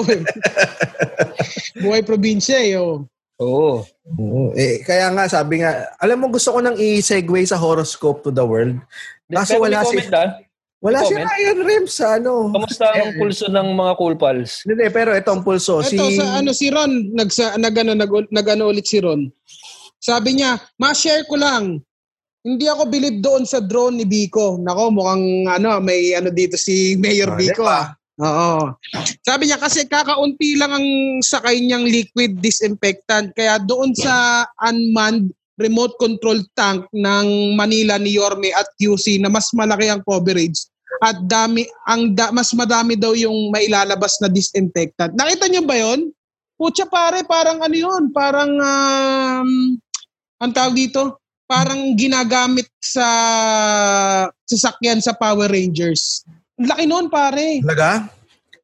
A: Buhay probinsya eh, oo.
D: Oo.
B: Oo. Eh, kaya nga, sabi nga, alam mo, gusto ko nang i-segue sa horoscope to the world. Kaso
D: Pero
B: wala si...
D: comment ah.
B: Wala si? Ryan Rems sa ano.
D: Kamusta ang
B: Eh,
D: pulso ng mga cool pals?
B: Hindi, pero ito ang pulso.
A: Ito
B: si...
A: sa ano si Ron, nagsa nagano nag, nagano ulit si Ron. Sabi niya, "Ma-share ko lang. hindi ako believe doon sa drone ni Biko. Nako, mukhang ano, may ano dito si Mayor
B: Ah,
A: Biko ah. Oo. Sabi niya kasi kakaunti lang ang sakay niyang liquid disinfectant. Kaya doon sa unmanned remote control tank ng Manila ni Yorme at QC na mas malaki ang coverage at dami ang da, mas madami daw yung mailalabas na disinfectant. Nakita niyo ba 'yon? Putya pare, parang ano 'yun? Parang um, ang tawag dito, parang ginagamit sa sasakyan sa Power Rangers. Ang Laki noon pare.
B: Talaga?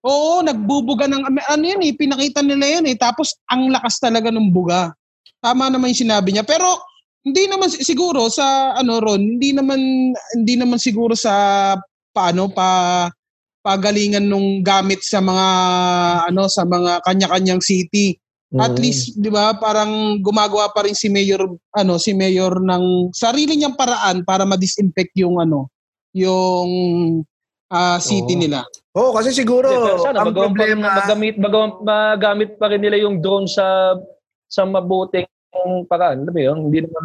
A: Oo, nagbubuga ng ano yan eh, pinakita nila yan eh. Tapos ang lakas talaga ng buga. Tama naman yung sinabi niya. Pero hindi naman si- siguro sa ano Ron, hindi naman hindi naman siguro sa paano pa pagalingan nung gamit sa mga ano sa mga kanya-kanyang city. At
B: Mm.
A: least, 'di ba, parang gumagawa pa rin si Mayor ano, si Mayor ng sarili niyang paraan para ma-disinfect yung ano, yung ah, city
B: Oo.
A: nila.
B: Oo, kasi siguro,
D: pero sana
B: ang
D: pa rin-
B: problema,
D: magamit, magawa, magamit pa rin nila yung drone sa sa mabuting paraan. Alam mo yun? Hindi naman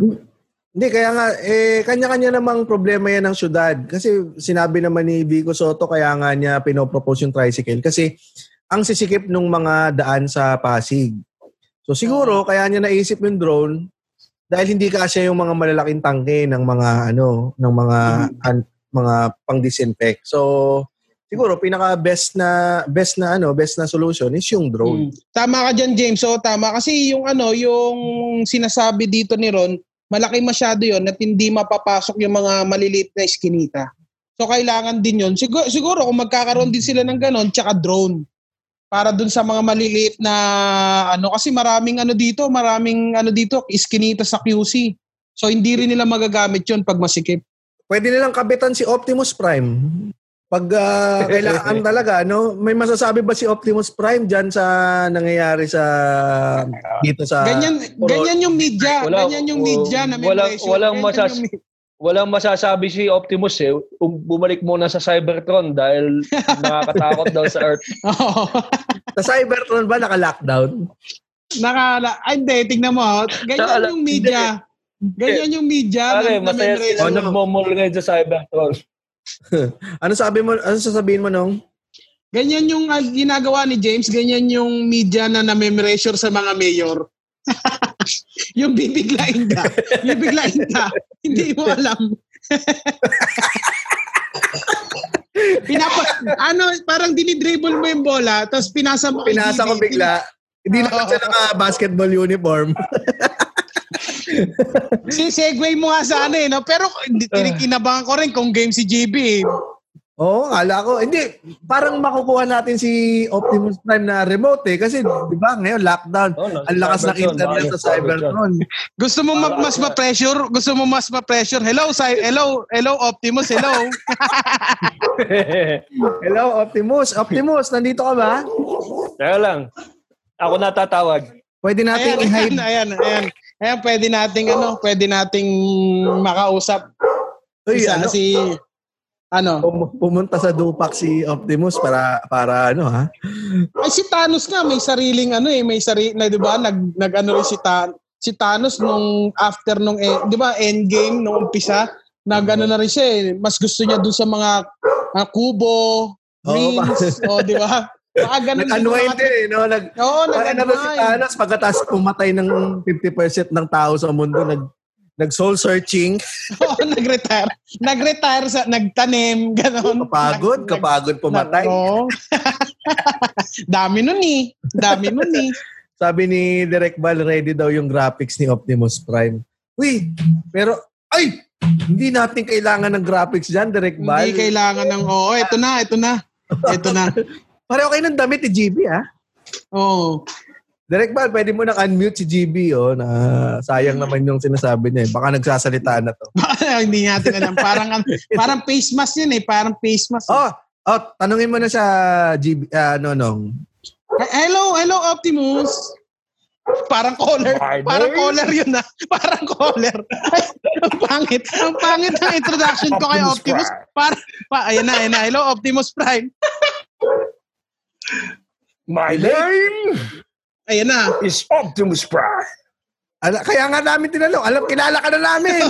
B: hindi, kaya nga, eh, kanya-kanya namang problema yan ng syudad. Kasi sinabi naman ni Vico Soto, kaya nga niya pinopropose yung tricycle. Kasi ang sisikip ng mga daan sa Pasig. So siguro, kaya niya naisip yung drone dahil hindi kasi yung mga malalaking tangke ng mga ano, ng mga an- mga pang-disinfect. So siguro pinaka best na best na ano, best na solution is yung drone.
A: Mm. Tama ka dyan, James. So, tama. Kasi yung ano, yung sinasabi dito ni Ron, malaki masyado yon at hindi mapapasok yung mga maliliit na iskinita. So, kailangan din yon Siguro, siguro kung magkakaroon din sila ng ganon, tsaka drone. Para dun sa mga maliliit na ano, kasi maraming ano dito, maraming ano dito, iskinita sa QC. So, hindi rin nila magagamit yon pag masikip.
B: Pwede nilang kabitan si Optimus Prime. Pag ah, kailangan talaga, no? May masasabi ba si Optimus Prime dyan sa nangyayari sa dito sa
A: Ganyan, ganyan yung media.
D: Wala-
A: ganyan yung media na may
D: walang-
A: pressure.
D: walang masas-
A: yung
D: walang masasabi si Optimus eh. Um, Bumalik muna sa Cybertron dahil nakakatakot daw sa Earth.
A: Oo.
B: sa Cybertron ba naka-lockdown?
A: Nakala, ay hindi, tignan mo. oh. Ganyan yung media. Ganyan yung media.
D: Pare, masaya sila nagmomol ngayon sa Cybertron.
B: Ano sabi mo? Ano sasabihin mo nung?
A: Ganyan yung ah, ginagawa ni James, ganyan yung media na na-measure sa mga mayor. yung bibiglain ka. Bibiglain ka. Hindi mo alam. Pinapa, ano, parang dinidribble mo yung bola, tapos pinasa mo.
B: Pinasa ko bigla. Hindi naman siya naka-basketball uniform.
A: Si segue mo nga sa ano eh, no? Pero hindi tinikinabangan ko rin kung game si GB eh.
B: Oo, kala ko. Hindi, parang makukuha natin si Optimus Prime na remote eh. Kasi, di ba, ngayon, lockdown.
D: Oh, no,
B: Ang lakas ng internet sa Cybertron.
A: Gusto mo ma- mas ma-pressure? Gusto mo mas ma-pressure? Hello, Cy- hello, hello Optimus, hello.
B: Hello, Optimus. Optimus, nandito ka ba?
D: Kaya lang, ako natatawag.
B: Pwede nating
A: ayan,
B: i-hide.
A: ayan, ayan. Ayan, pwede nating ano, pwede nating makausap
B: Uy,
A: isa,
B: ano,
A: si ano?
B: pum- pumunta sa Dupac si Optimus para, para ano ha?
A: Ay si Thanos nga may sariling ano eh, may sarili na 'di ba? Nag nag ano rin si Thanos si Thanos nung after nung eh, 'di ba Endgame nung umpisa, nag ano na rin siya eh, mas gusto niya dun sa mga ah, kubo, greens, o 'di ba? Baka ganun
B: Nag-unwind din eh, no? Nag,
A: Oo,
B: Parang ano si
A: nag-unwind.
B: Thanos, pagkatapos pumatay ng 50% ng tao sa mundo, nag, nag-soul searching.
A: Oo, nag-retire. Nag-retire sa nagtanim, gano'n.
B: Kapagod,
A: Nag-
B: kapagod pumatay.
A: Oo. Dami nun eh. Dami nun eh.
B: Sabi ni Direk Bal, ready daw yung graphics ni Optimus Prime. Uy, pero, ay! Hindi natin kailangan ng graphics dyan, Direk Bal.
A: Hindi kailangan ng, oo, ito na, ito na. Ito na.
B: Pareho kayo ng damit ni GB, ha?
A: Oo.
B: Direk Bal, pwede mo nang unmute si GB, oh, na sayang naman yung sinasabi niya. eh. Baka nagsasalita na to.
A: Hindi natin alam. Parang, parang face mask yun eh. Parang face mask.
B: Oh, oh, tanungin mo na sa GB, ah, ano, nung,
A: Hello, hello Optimus. Parang caller.
D: Partner.
A: Parang caller yun ah. Parang caller. Ang pangit. Ang pangit ng introduction ko kay Optimus. Para, pa, ayan na, ayan na. Hello Optimus Prime.
E: My name
A: Ayan na.
E: is Optimus Prime.
B: Ala, kaya nga namin tinanong. Alam, kilala ka na namin.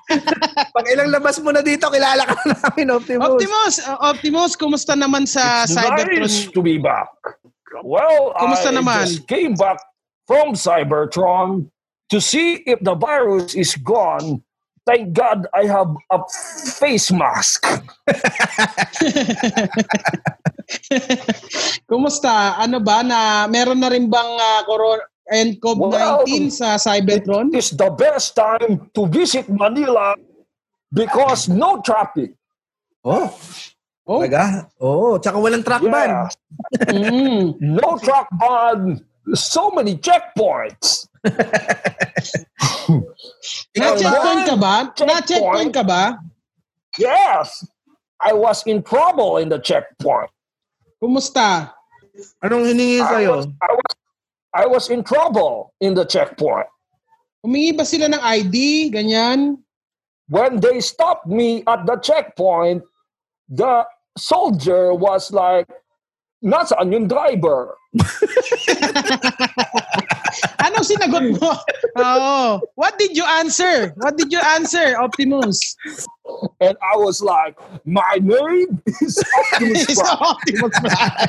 B: Pag ilang labas mo na dito, kilala ka na namin, Optimus.
A: Optimus, uh, Optimus, kumusta naman sa
E: It's
A: Cybertron?
E: nice to be back. Well,
A: Kumusta
E: I
A: naman?
E: just came back from Cybertron to see if the virus is gone. Thank God I have a face mask.
A: Kumusta? Ano ba na meron na rin bang uh, corona and COVID-19
E: Wow.
A: sa Cybertron?
E: It's the best time to visit Manila because no traffic.
B: Oh,
A: Oh,
B: talaga? Oo, oh, tsaka walang track ban.
E: Yeah,
A: mm.
E: no truck ban. So many checkpoints.
A: Na-checkpoint ka ba?
E: Checkpoint.
A: Na-checkpoint ka ba?
E: Yes, I was in trouble in the checkpoint.
A: Kumusta?
B: Anong hiningi
E: I
B: sa'yo?
E: was, I was, I was in trouble in the checkpoint.
A: Humingi ba sila ng ID? Ganyan?
E: When they stopped me at the checkpoint, the soldier was like, nasaan yung driver?
A: Anong sinagot mo? Oo. What did you answer? What did you answer, Optimus?
E: And I was like, my name is Optimus Prime.
A: Optimus Prime.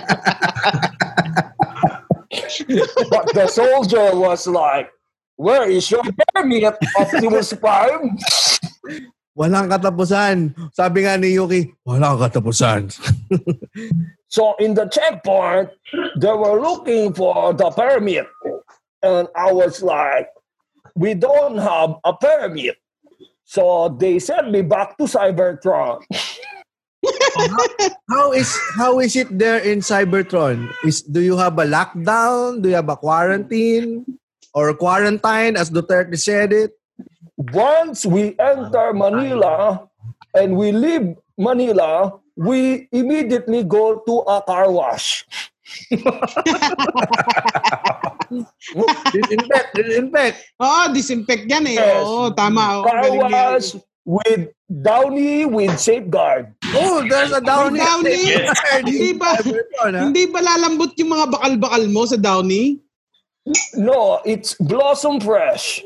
E: But the soldier was like, where is your permit, Optimus Prime?
B: Walang katapusan. Sabi nga ni Yuki, walang katapusan.
E: So in the checkpoint, they were looking for the permit. And I was like, we don't have a permit. So they sent me back to Cybertron.
B: How is how is it there in Cybertron? Is do you have a lockdown? Do you have a quarantine or quarantine as Duterte said it?
E: Once we enter Manila and we leave Manila, we immediately go to a car wash.
B: Disinfect, disinfect.
A: Oo, disinfect yan eh.
E: Yes.
A: Oo, tama. Oo,
E: Car wash with Downy with safeguard.
B: Oh, there's a Downey.
A: Downey. Hindi ba, hindi ba lalambot yung mga bakal-bakal mo sa Downey?
E: No, it's Blossom Fresh.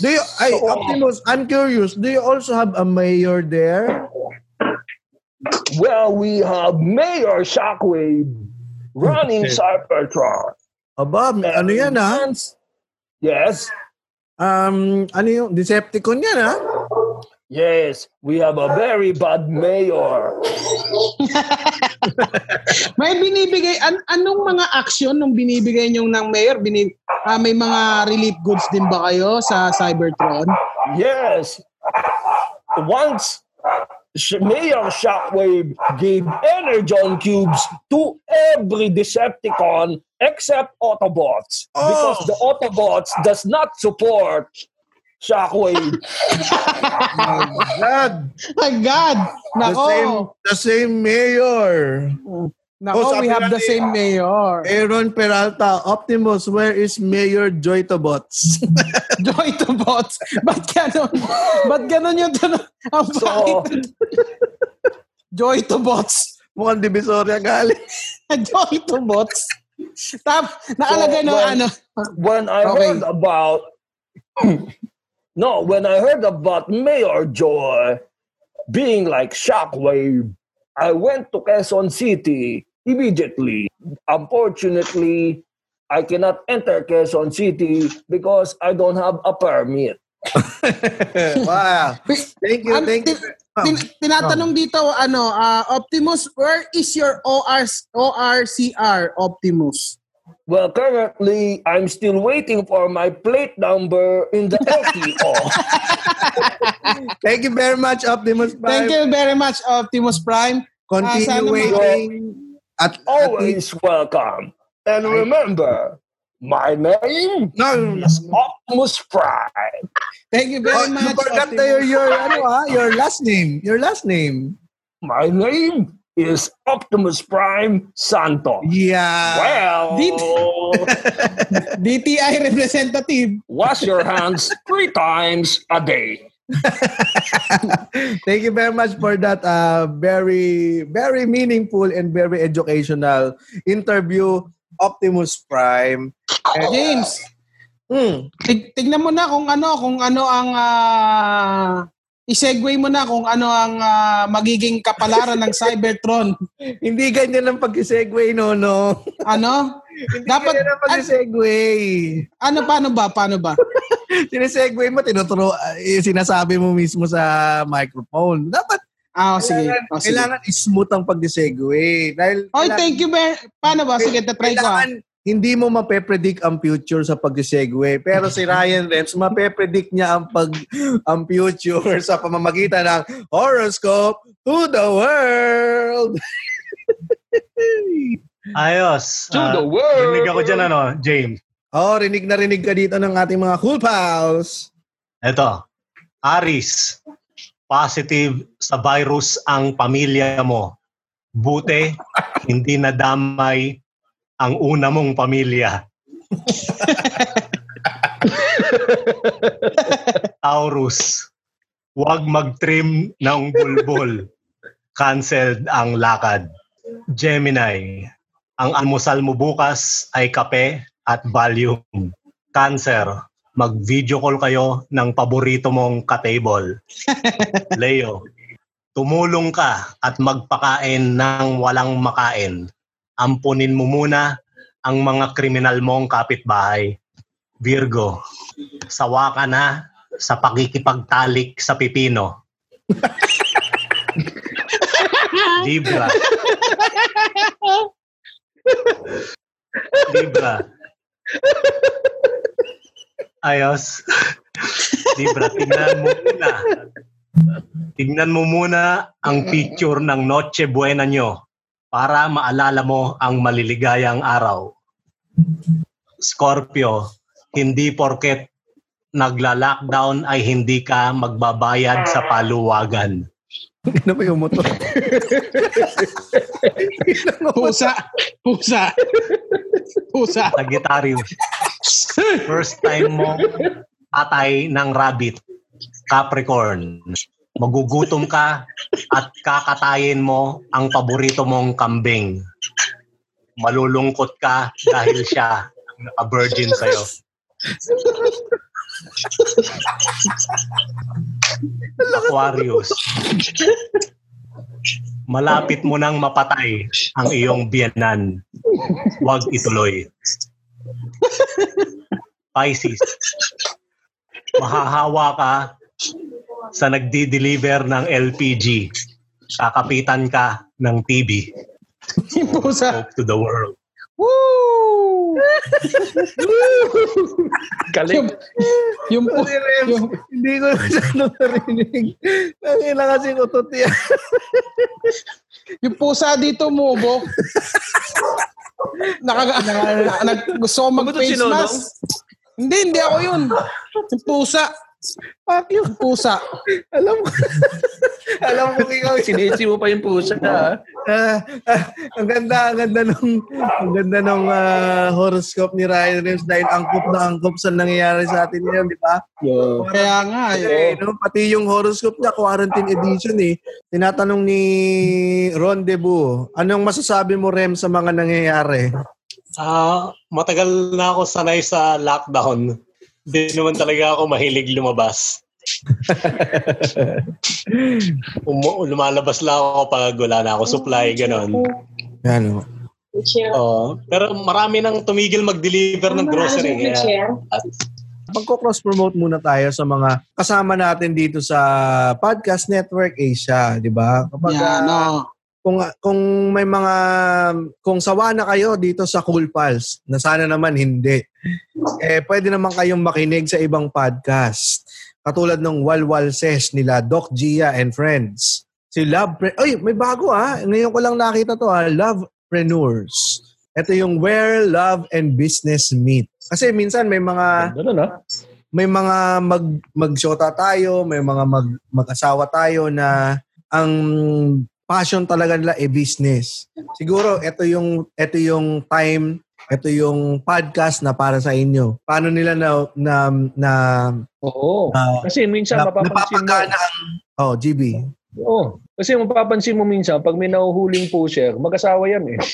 B: Do you, ay, Optimus, I'm curious. Do you also have a mayor there?
E: Well, we have Mayor Shockwave running Cybertron.
B: Aba, may- ano yan ha?
E: Yes,
B: Um, ano yung Decepticon yan ha?
E: yes, we have a very bad mayor.
A: May binibigay, an anong mga action nung binibigay nyo ng mayor? Bini, ah, may mga relief goods din ba kayo sa Cybertron?
E: Yes, once Mayor Shockwave gave energon cubes to every Decepticon except Autobots
B: Oh.
E: because the Autobots does not support Shockwave.
B: Oh, God.
A: My God!
B: The
A: Nako!
B: same, the same mayor.
A: Nako,
B: Oh, oh
A: we have the same mayor.
B: Aaron Peralta, Optimus, where is Mayor Joytobots?
A: Joy to bots. Ba't ganon? Ba't ganon yung tanong? Ang
E: So.
A: Oh. Joy to bots.
B: Mukhang divisoria galing.
A: Joy to bots. Tap, nakalagay
E: So,
A: no
E: when-
A: ano.
E: when I
A: Okay.
E: heard about no, when I heard about Mayor Joy being like Shockwave, I went to Quezon City immediately. Unfortunately, I cannot enter Quezon City because I don't have a permit.
B: wow. Thank you,
A: An-
B: thank you.
A: tin- tin- tinatanong dito, ano, ah, Optimus, where is your OR, ORCR, Optimus?
E: Well, currently, I'm still waiting for my plate number in the LTO.
B: Thank you very much, Optimus Prime.
A: Thank you very much, Optimus Prime.
B: Continue
A: Ah, sana
B: waiting. At, at
E: Always welcome. And remember, my name
B: no,
E: is Optimus Prime.
A: Thank you very
B: oh, you
A: much,
B: forgot
A: Optimus.
B: your, your, ano, ah, your last name. Your last name.
E: My name is Optimus Prime Santo.
B: Yeah.
E: Well,
A: DTI representative.
E: wash your hands three times a day.
B: Thank you very much for that uh, very, very meaningful and very educational interview. Optimus Prime. And,
A: James,
B: Hmm.
A: tig- tignan mo na kung ano, kung ano ang ah, i-segue mo na kung ano ang ah, magiging kapalaran ng Cybertron.
B: Hindi ganyan ang pag-segue, no, no.
A: Ano?
B: Hindi
A: Dapat-
B: ganyan ang pag-segue.
A: Ano paano ba? Paano ba?
B: Sinesegue mo, tinuturo, uh, sinasabi mo mismo sa microphone. Dapat,
A: Ah, oh, sige.
B: kailangan,
A: Oh, sige.
B: kailangan smooth ang pag-segue. Dahil,
A: Oy,
B: kailangan-
A: thank you, Ben. Paano ba? Sige, tatry ko. ah.
B: kailangan, hindi mo mape-predict ang future sa pag-segue. Pero si Ryan Rems, mape-predict niya ang pag ang future sa pamamagitan ng horoscope to the world.
C: Ayos.
E: To
C: Ah,
E: the world.
C: Rinig ako dyan, ano, James.
B: Oh, rinig na rinig ka dito ng ating mga cool pals.
C: Ito. Aris. Positive sa virus ang pamilya mo. Buti, hindi nadamay ang una mong pamilya. Taurus. Huwag mag-trim ng bulbul. Cancelled ang lakad. Gemini. Ang almusal mo bukas ay kape at Valium. Cancer. Mag-video call kayo ng paborito mong ka-table. Leo. Tumulong ka at magpakain ng walang makain. Ampunin mo muna ang mga kriminal mong kapitbahay. Virgo. Sawa ka na sa pakikipagtalik sa pipino. Libra. Libra. Ayos. Libra, tingnan mo muna. Tingnan mo muna ang picture ng Noche Buena nyo para maalala mo ang maliligayang araw. Scorpio, hindi porket nagla-lockdown ay hindi ka magbabayad sa paluwagan.
B: Ano ba yung motor?
A: Pusa. Pusa. Pusa.
C: Sagittarius, first time mo patay ng rabbit. Capricorn, magugutom ka at kakatayin mo ang paborito mong kambing. Malulungkot ka dahil siya ang naka-virgin sa'yo. Aquarius, malapit mo nang mapatay ang iyong biyanan. Huwag ituloy. Pisces, mahahawa ka sa nagdi-deliver ng LPG. Kakapitan ka ng TV.
A: Pusa.
C: Hope to the world.
A: Woo!
E: Galing.
A: Yung,
B: Sorry, Rems.
A: yung,
B: Hindi ko masyadong narinig. Nangina kasi utot yan.
A: yung pusa dito, Mobo. Nakaga, na, nag, gusto ko mag-face mask. Hindi, hindi ako yun. Yung pusa.
B: Fuck you.
A: Yung pusa.
B: Alam ko. Alam ko ikaw.
D: Sinisi mo pa yung pusa?
B: Ah, ah, ang ganda, ang ganda nung, ang ganda nung ah, horoscope ni Ryan Rems dahil angkop na angkop sa nangyayari sa atin ngayon, di ba?
D: Yo.
A: Kaya nga,
B: Eh,
A: eh.
B: no? Pati yung horoscope niya, quarantine edition eh. Tinatanong ni Rendezvous, anong masasabi mo, Rem, sa mga nangyayari?
C: Ah, matagal na ako sanay sa lockdown. Hindi naman talaga ako mahilig lumabas. Um, lumalabas lang ako pag wala na ako supply, ganon.
B: Yan, oh.
C: Oh, pero marami nang tumigil mag-deliver ng grocery. Kaya,
B: Magko-cross-promote muna tayo sa mga kasama natin dito sa Podcast Network Asia, di ba? Kapag
A: Yan,
B: ah,
A: no.
B: kung kung may mga kung sawa na kayo dito sa Cool Pals, na sana naman hindi. Eh pwede naman kayong makinig sa ibang podcast. Katulad ng Walwal Sesh nila Doc Gia and Friends. Si Love Pre- Ay, may bago ah. Ngayon ko lang nakita to ah, Lovepreneurs. Ito yung Where Love and Business Meet. Kasi minsan may mga
E: Ganda na.
B: may mga mag magsyota tayo, may mga mag mag-asawa tayo na ang passion talaga nila e business. Siguro ito yung ito yung time, ito yung podcast na para sa inyo. Paano nila na na na,
E: Oo.
B: na,
E: Kasi minsan
B: na
E: mapapansin mo.
B: napapagana ang oh, GB.
E: Oo.
D: Kasi mapapansin mo minsan, pag may nahuhuling pusher, mag-asawa yan eh.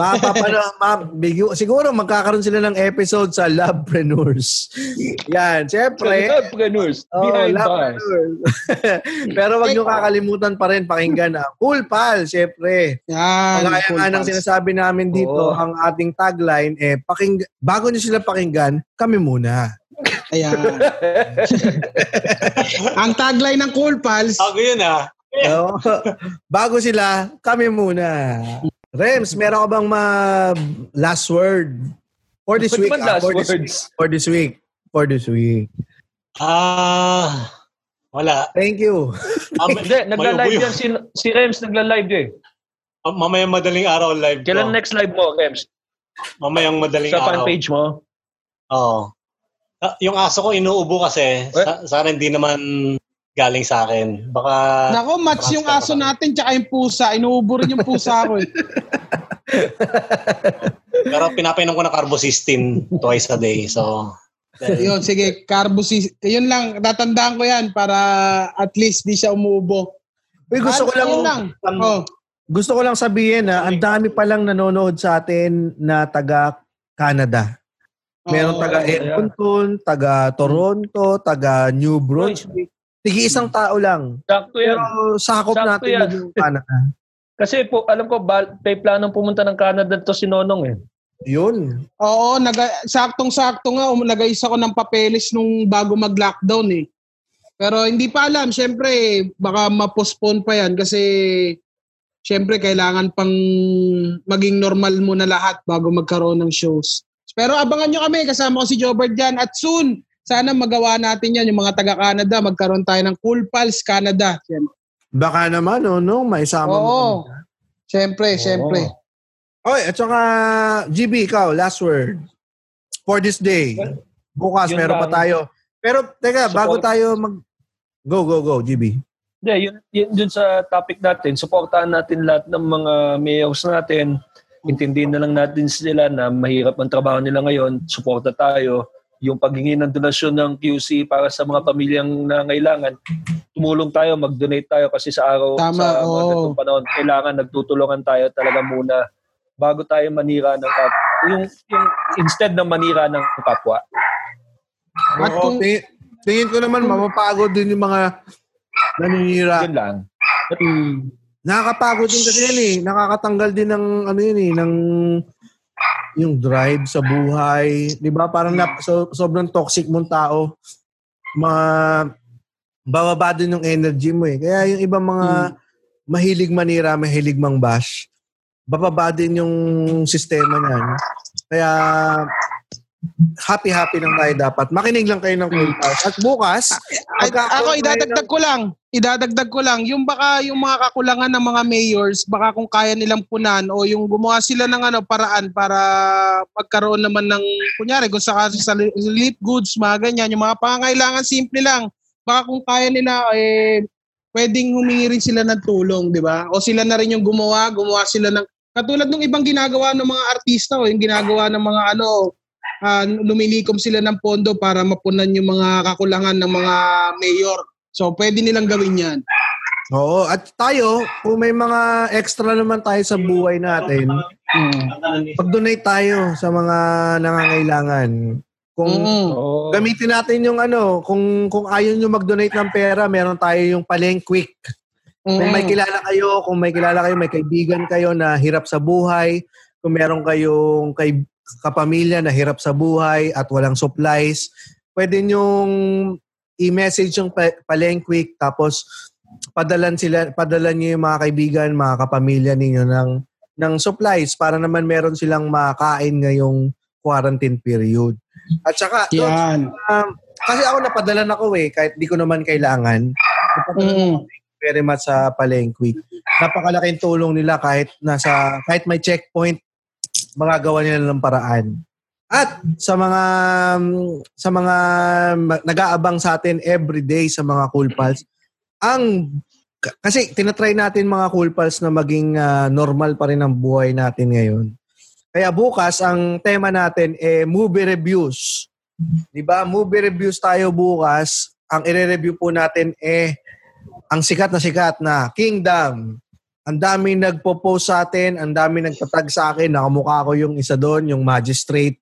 B: Mapapano, ma, bigyo, siguro magkakaroon sila ng episode sa Labpreneurs. Yan, syempre.
D: Entrepreneurs,
B: Oh,
D: behind bars.
B: Labpreneurs. Pero wag nyo kakalimutan pa rin pakinggan ang Cool Pal, syempre.
A: Yan.
B: Kagaya
A: cool
B: nga ng sinasabi namin dito,
D: Oo.
B: ang ating tagline, eh, paking, bago nyo sila pakinggan, kami muna.
A: Ayan. Ang tagline ng Cool Pals,
C: Bago yun ah.
B: Oo. bago sila, kami muna. Rems, meron ka bang ma last word for this week? ah,
D: last
B: for, this,
D: words?
B: for this week. For this week.
C: Ah, wala.
B: Thank you.
C: Ah,
D: Hindi, nagla-live yan. Si, si Rems nagla-live eh.
C: Ah, Mamayang madaling araw live
D: Kailan
C: ko.
D: next live mo, Rems?
C: Mamayang madaling
D: Sa
C: araw.
D: fan page mo?
C: Oo. Ah, yung aso ko inuubo kasi. Sa, sana hindi naman galing sa akin. Baka...
A: Nako, match yung aso natin tsaka yung pusa. Inuubo rin yung pusa ko eh.
C: Pero pinapainom ko ng carbocystin twice a day. So,
A: Yun, sige, carbosis. Yun lang, tatandaan ko yan para at least di siya umuubo.
B: Uy, gusto ko lang,
A: Yun lang. Oh,
B: gusto ko lang sabihin na ang dami pa lang nanonood sa atin na taga Canada. Meron taga Edmonton, taga Toronto, taga New Brunswick. Tigi isang tao lang.
D: Sakto yan.
B: Pero sakop
D: Sakto
B: natin
D: yan.
B: yung Canada.
D: Kasi po, alam ko, bal- may planong pumunta ng Canada to si Nonong eh.
B: Yun.
A: Oo, naga, saktong-sakto nga, um, nagayos ako ng papeles nung bago mag-lockdown eh. Pero hindi pa alam, syempre, baka ma-postpone pa yan kasi syempre kailangan pang maging normal muna lahat bago magkaroon ng shows. Pero abangan nyo kami, kasama ko si Jobert dyan at soon, sana magawa natin yan, yung mga taga-Canada, magkaroon tayo ng Cool Pals Canada. Yan.
B: Baka naman, oh, no? May sama mo.
A: Oo. Syempre, syempre.
B: Oy, at saka, GB, ikaw, last word. For this day. Bukas,
D: Yun
B: meron pa tayo. Pero, teka,
D: Support.
B: bago tayo mag... Go, go, go, GB.
D: Hindi, yun, yun, yun sa topic natin, supportahan natin lahat ng mga mayors natin. Intindihin na lang natin sila na mahirap ang trabaho nila ngayon. Suporta tayo. Yung paghingi ng donasyon ng QC para sa mga pamilyang nangailangan, tumulong tayo, mag-donate tayo kasi sa araw,
A: Tama,
D: sa mga
A: oo.
D: ganitong panahon, kailangan nagtutulungan tayo talaga muna bago tayo manira ng kap yung, yung instead ng manira ng kapwa.
A: At kung-
B: tingin, tingin ko naman, mapapagod din yung mga naninira.
D: Yun lang.
A: Hmm.
B: Nakakapagod din kasi yan eh. Nakakatanggal din ng, ano yun eh, ng yung drive sa buhay. Di ba? Parang na, so, sobrang toxic mong tao. Ma, bababa din yung energy mo eh. Kaya yung ibang mga mahilig manira, mahilig mang bash, bababa din yung sistema niyan. Kaya happy-happy lang tayo dapat. Makinig lang kayo ng Cool Pals. At bukas,
A: ako idadagdag ko lang. Idadagdag ko lang. Yung baka yung mga kakulangan ng mga mayors, baka kung kaya nilang punan o yung gumawa sila ng ano paraan para magkaroon naman ng kunyari kung sa sa relief goods, mga ganyan, yung mga pangangailangan simple lang. Baka kung kaya nila eh pwedeng humingi rin sila ng tulong, di ba? O sila na rin yung gumawa, gumawa sila ng katulad ng ibang ginagawa ng mga artista o yung ginagawa ng mga ano ah, lumilikom sila ng pondo para mapunan yung mga kakulangan ng mga mayor. So, pwede nilang gawin yan.
B: Oo, at tayo, kung may mga extra naman tayo sa buhay natin, pag-donate tayo sa mga nangangailangan. Kung
A: Mm.
B: Gamitin natin yung ano, kung kung ayaw nyo mag-donate ng pera, meron tayo yung Paleng Quick. Kung may kilala kayo, kung may kilala kayo, may kaibigan kayo na hirap sa buhay, kung meron kayong kay kapamilya na hirap sa buhay at walang supplies, pwede nyong i-message yung pa- Paleng Quick tapos padalan sila padalan niyo yung mga kaibigan, mga kapamilya ninyo ng ng supplies para naman meron silang makain ngayong quarantine period. At saka doon
A: Yan.
B: Um, kasi ako napadalan ako eh, kahit di ko naman kailangan.
A: Mm.
B: very much sa Palengque. Napakalaking tulong nila kahit nasa kahit may checkpoint, magagawa nila ng paraan. At sa mga sa mga nag-aabang sa atin every day sa mga Cool Pals, ang kasi tinatry natin mga Cool Pals na maging ah, normal pa rin ang buhay natin ngayon. Kaya bukas ang tema natin eh movie reviews. 'Di ba? Movie reviews tayo bukas ang ire-review po natin eh ang sikat na sikat na Kingdom. Ang dami nagpo-post sa atin, ang dami nagtatag sa akin, nakamukha ko yung isa doon, yung magistrate.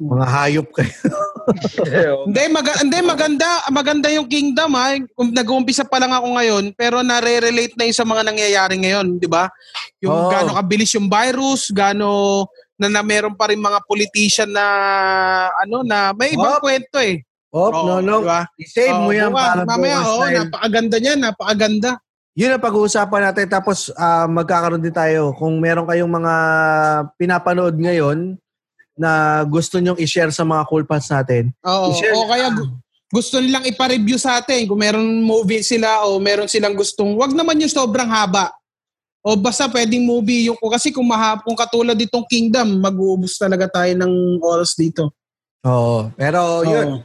B: Mga hayop kayo.
A: Hindi, mag- hindi maganda, maganda yung Kingdom ha. Kung Nag-uumpisa pa lang ako ngayon, pero nare-relate na yun sa mga nangyayari ngayon, di ba? Yung
B: Oo.
A: gaano kabilis yung virus, gaano na, na meron pa rin mga politician na ano na may ibang
B: Oh.
A: kwento eh.
B: Op,
A: Oo,
B: no, no.
A: di ba?
B: I-save mo
A: Oo,
B: yan
A: bukas,
B: para
A: mamaya, oh,
B: dahil
A: napakaganda niyan, napakaganda.
B: yun ang pag-uusapan natin. Tapos ah, magkakaroon din tayo. Kung meron kayong mga pinapanood ngayon na gusto nyong i-share sa mga cool pals natin,
A: Oo,
B: I-share
A: o kaya gu- gusto nilang ipa-review sa atin kung meron movie sila o meron silang gustong, wag naman yung sobrang haba. O basta pwedeng movie yung kasi kung mahab kung katulad ditong Kingdom, mag-uubos talaga tayo ng oras dito.
B: Oo. Pero yun,
A: Oo.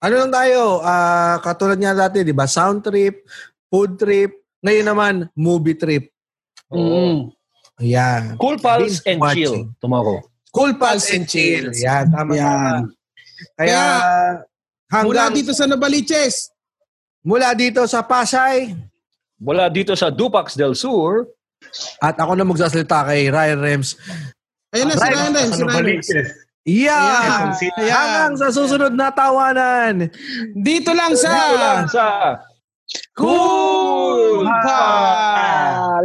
B: ano lang tayo, ah, katulad nga dati, di ba? Sound trip, food trip, ngayon naman, movie trip.
A: Mm.
B: Ayan.
D: Cool Pals
B: Binge
D: and
B: watching.
D: Chill tomorrow.
B: Cool Pals and Chill. Yan, tama, tama.
A: Yan.
B: Kaya,
A: Mula
B: hanggang
A: dito sa Nabaliches.
B: mula dito sa Pasay,
D: Mula dito sa Dupax del Sur,
B: at ako na magsasalita kay Ryan Rems.
A: Ayun na, si. Ryan Rems, si Ryan Rems.
C: baliches?
B: Yeah!
A: Ayan.
B: Hanggang sa susunod na tawanan.
A: Dito lang sa
D: dito lang sa
A: Cool Pal.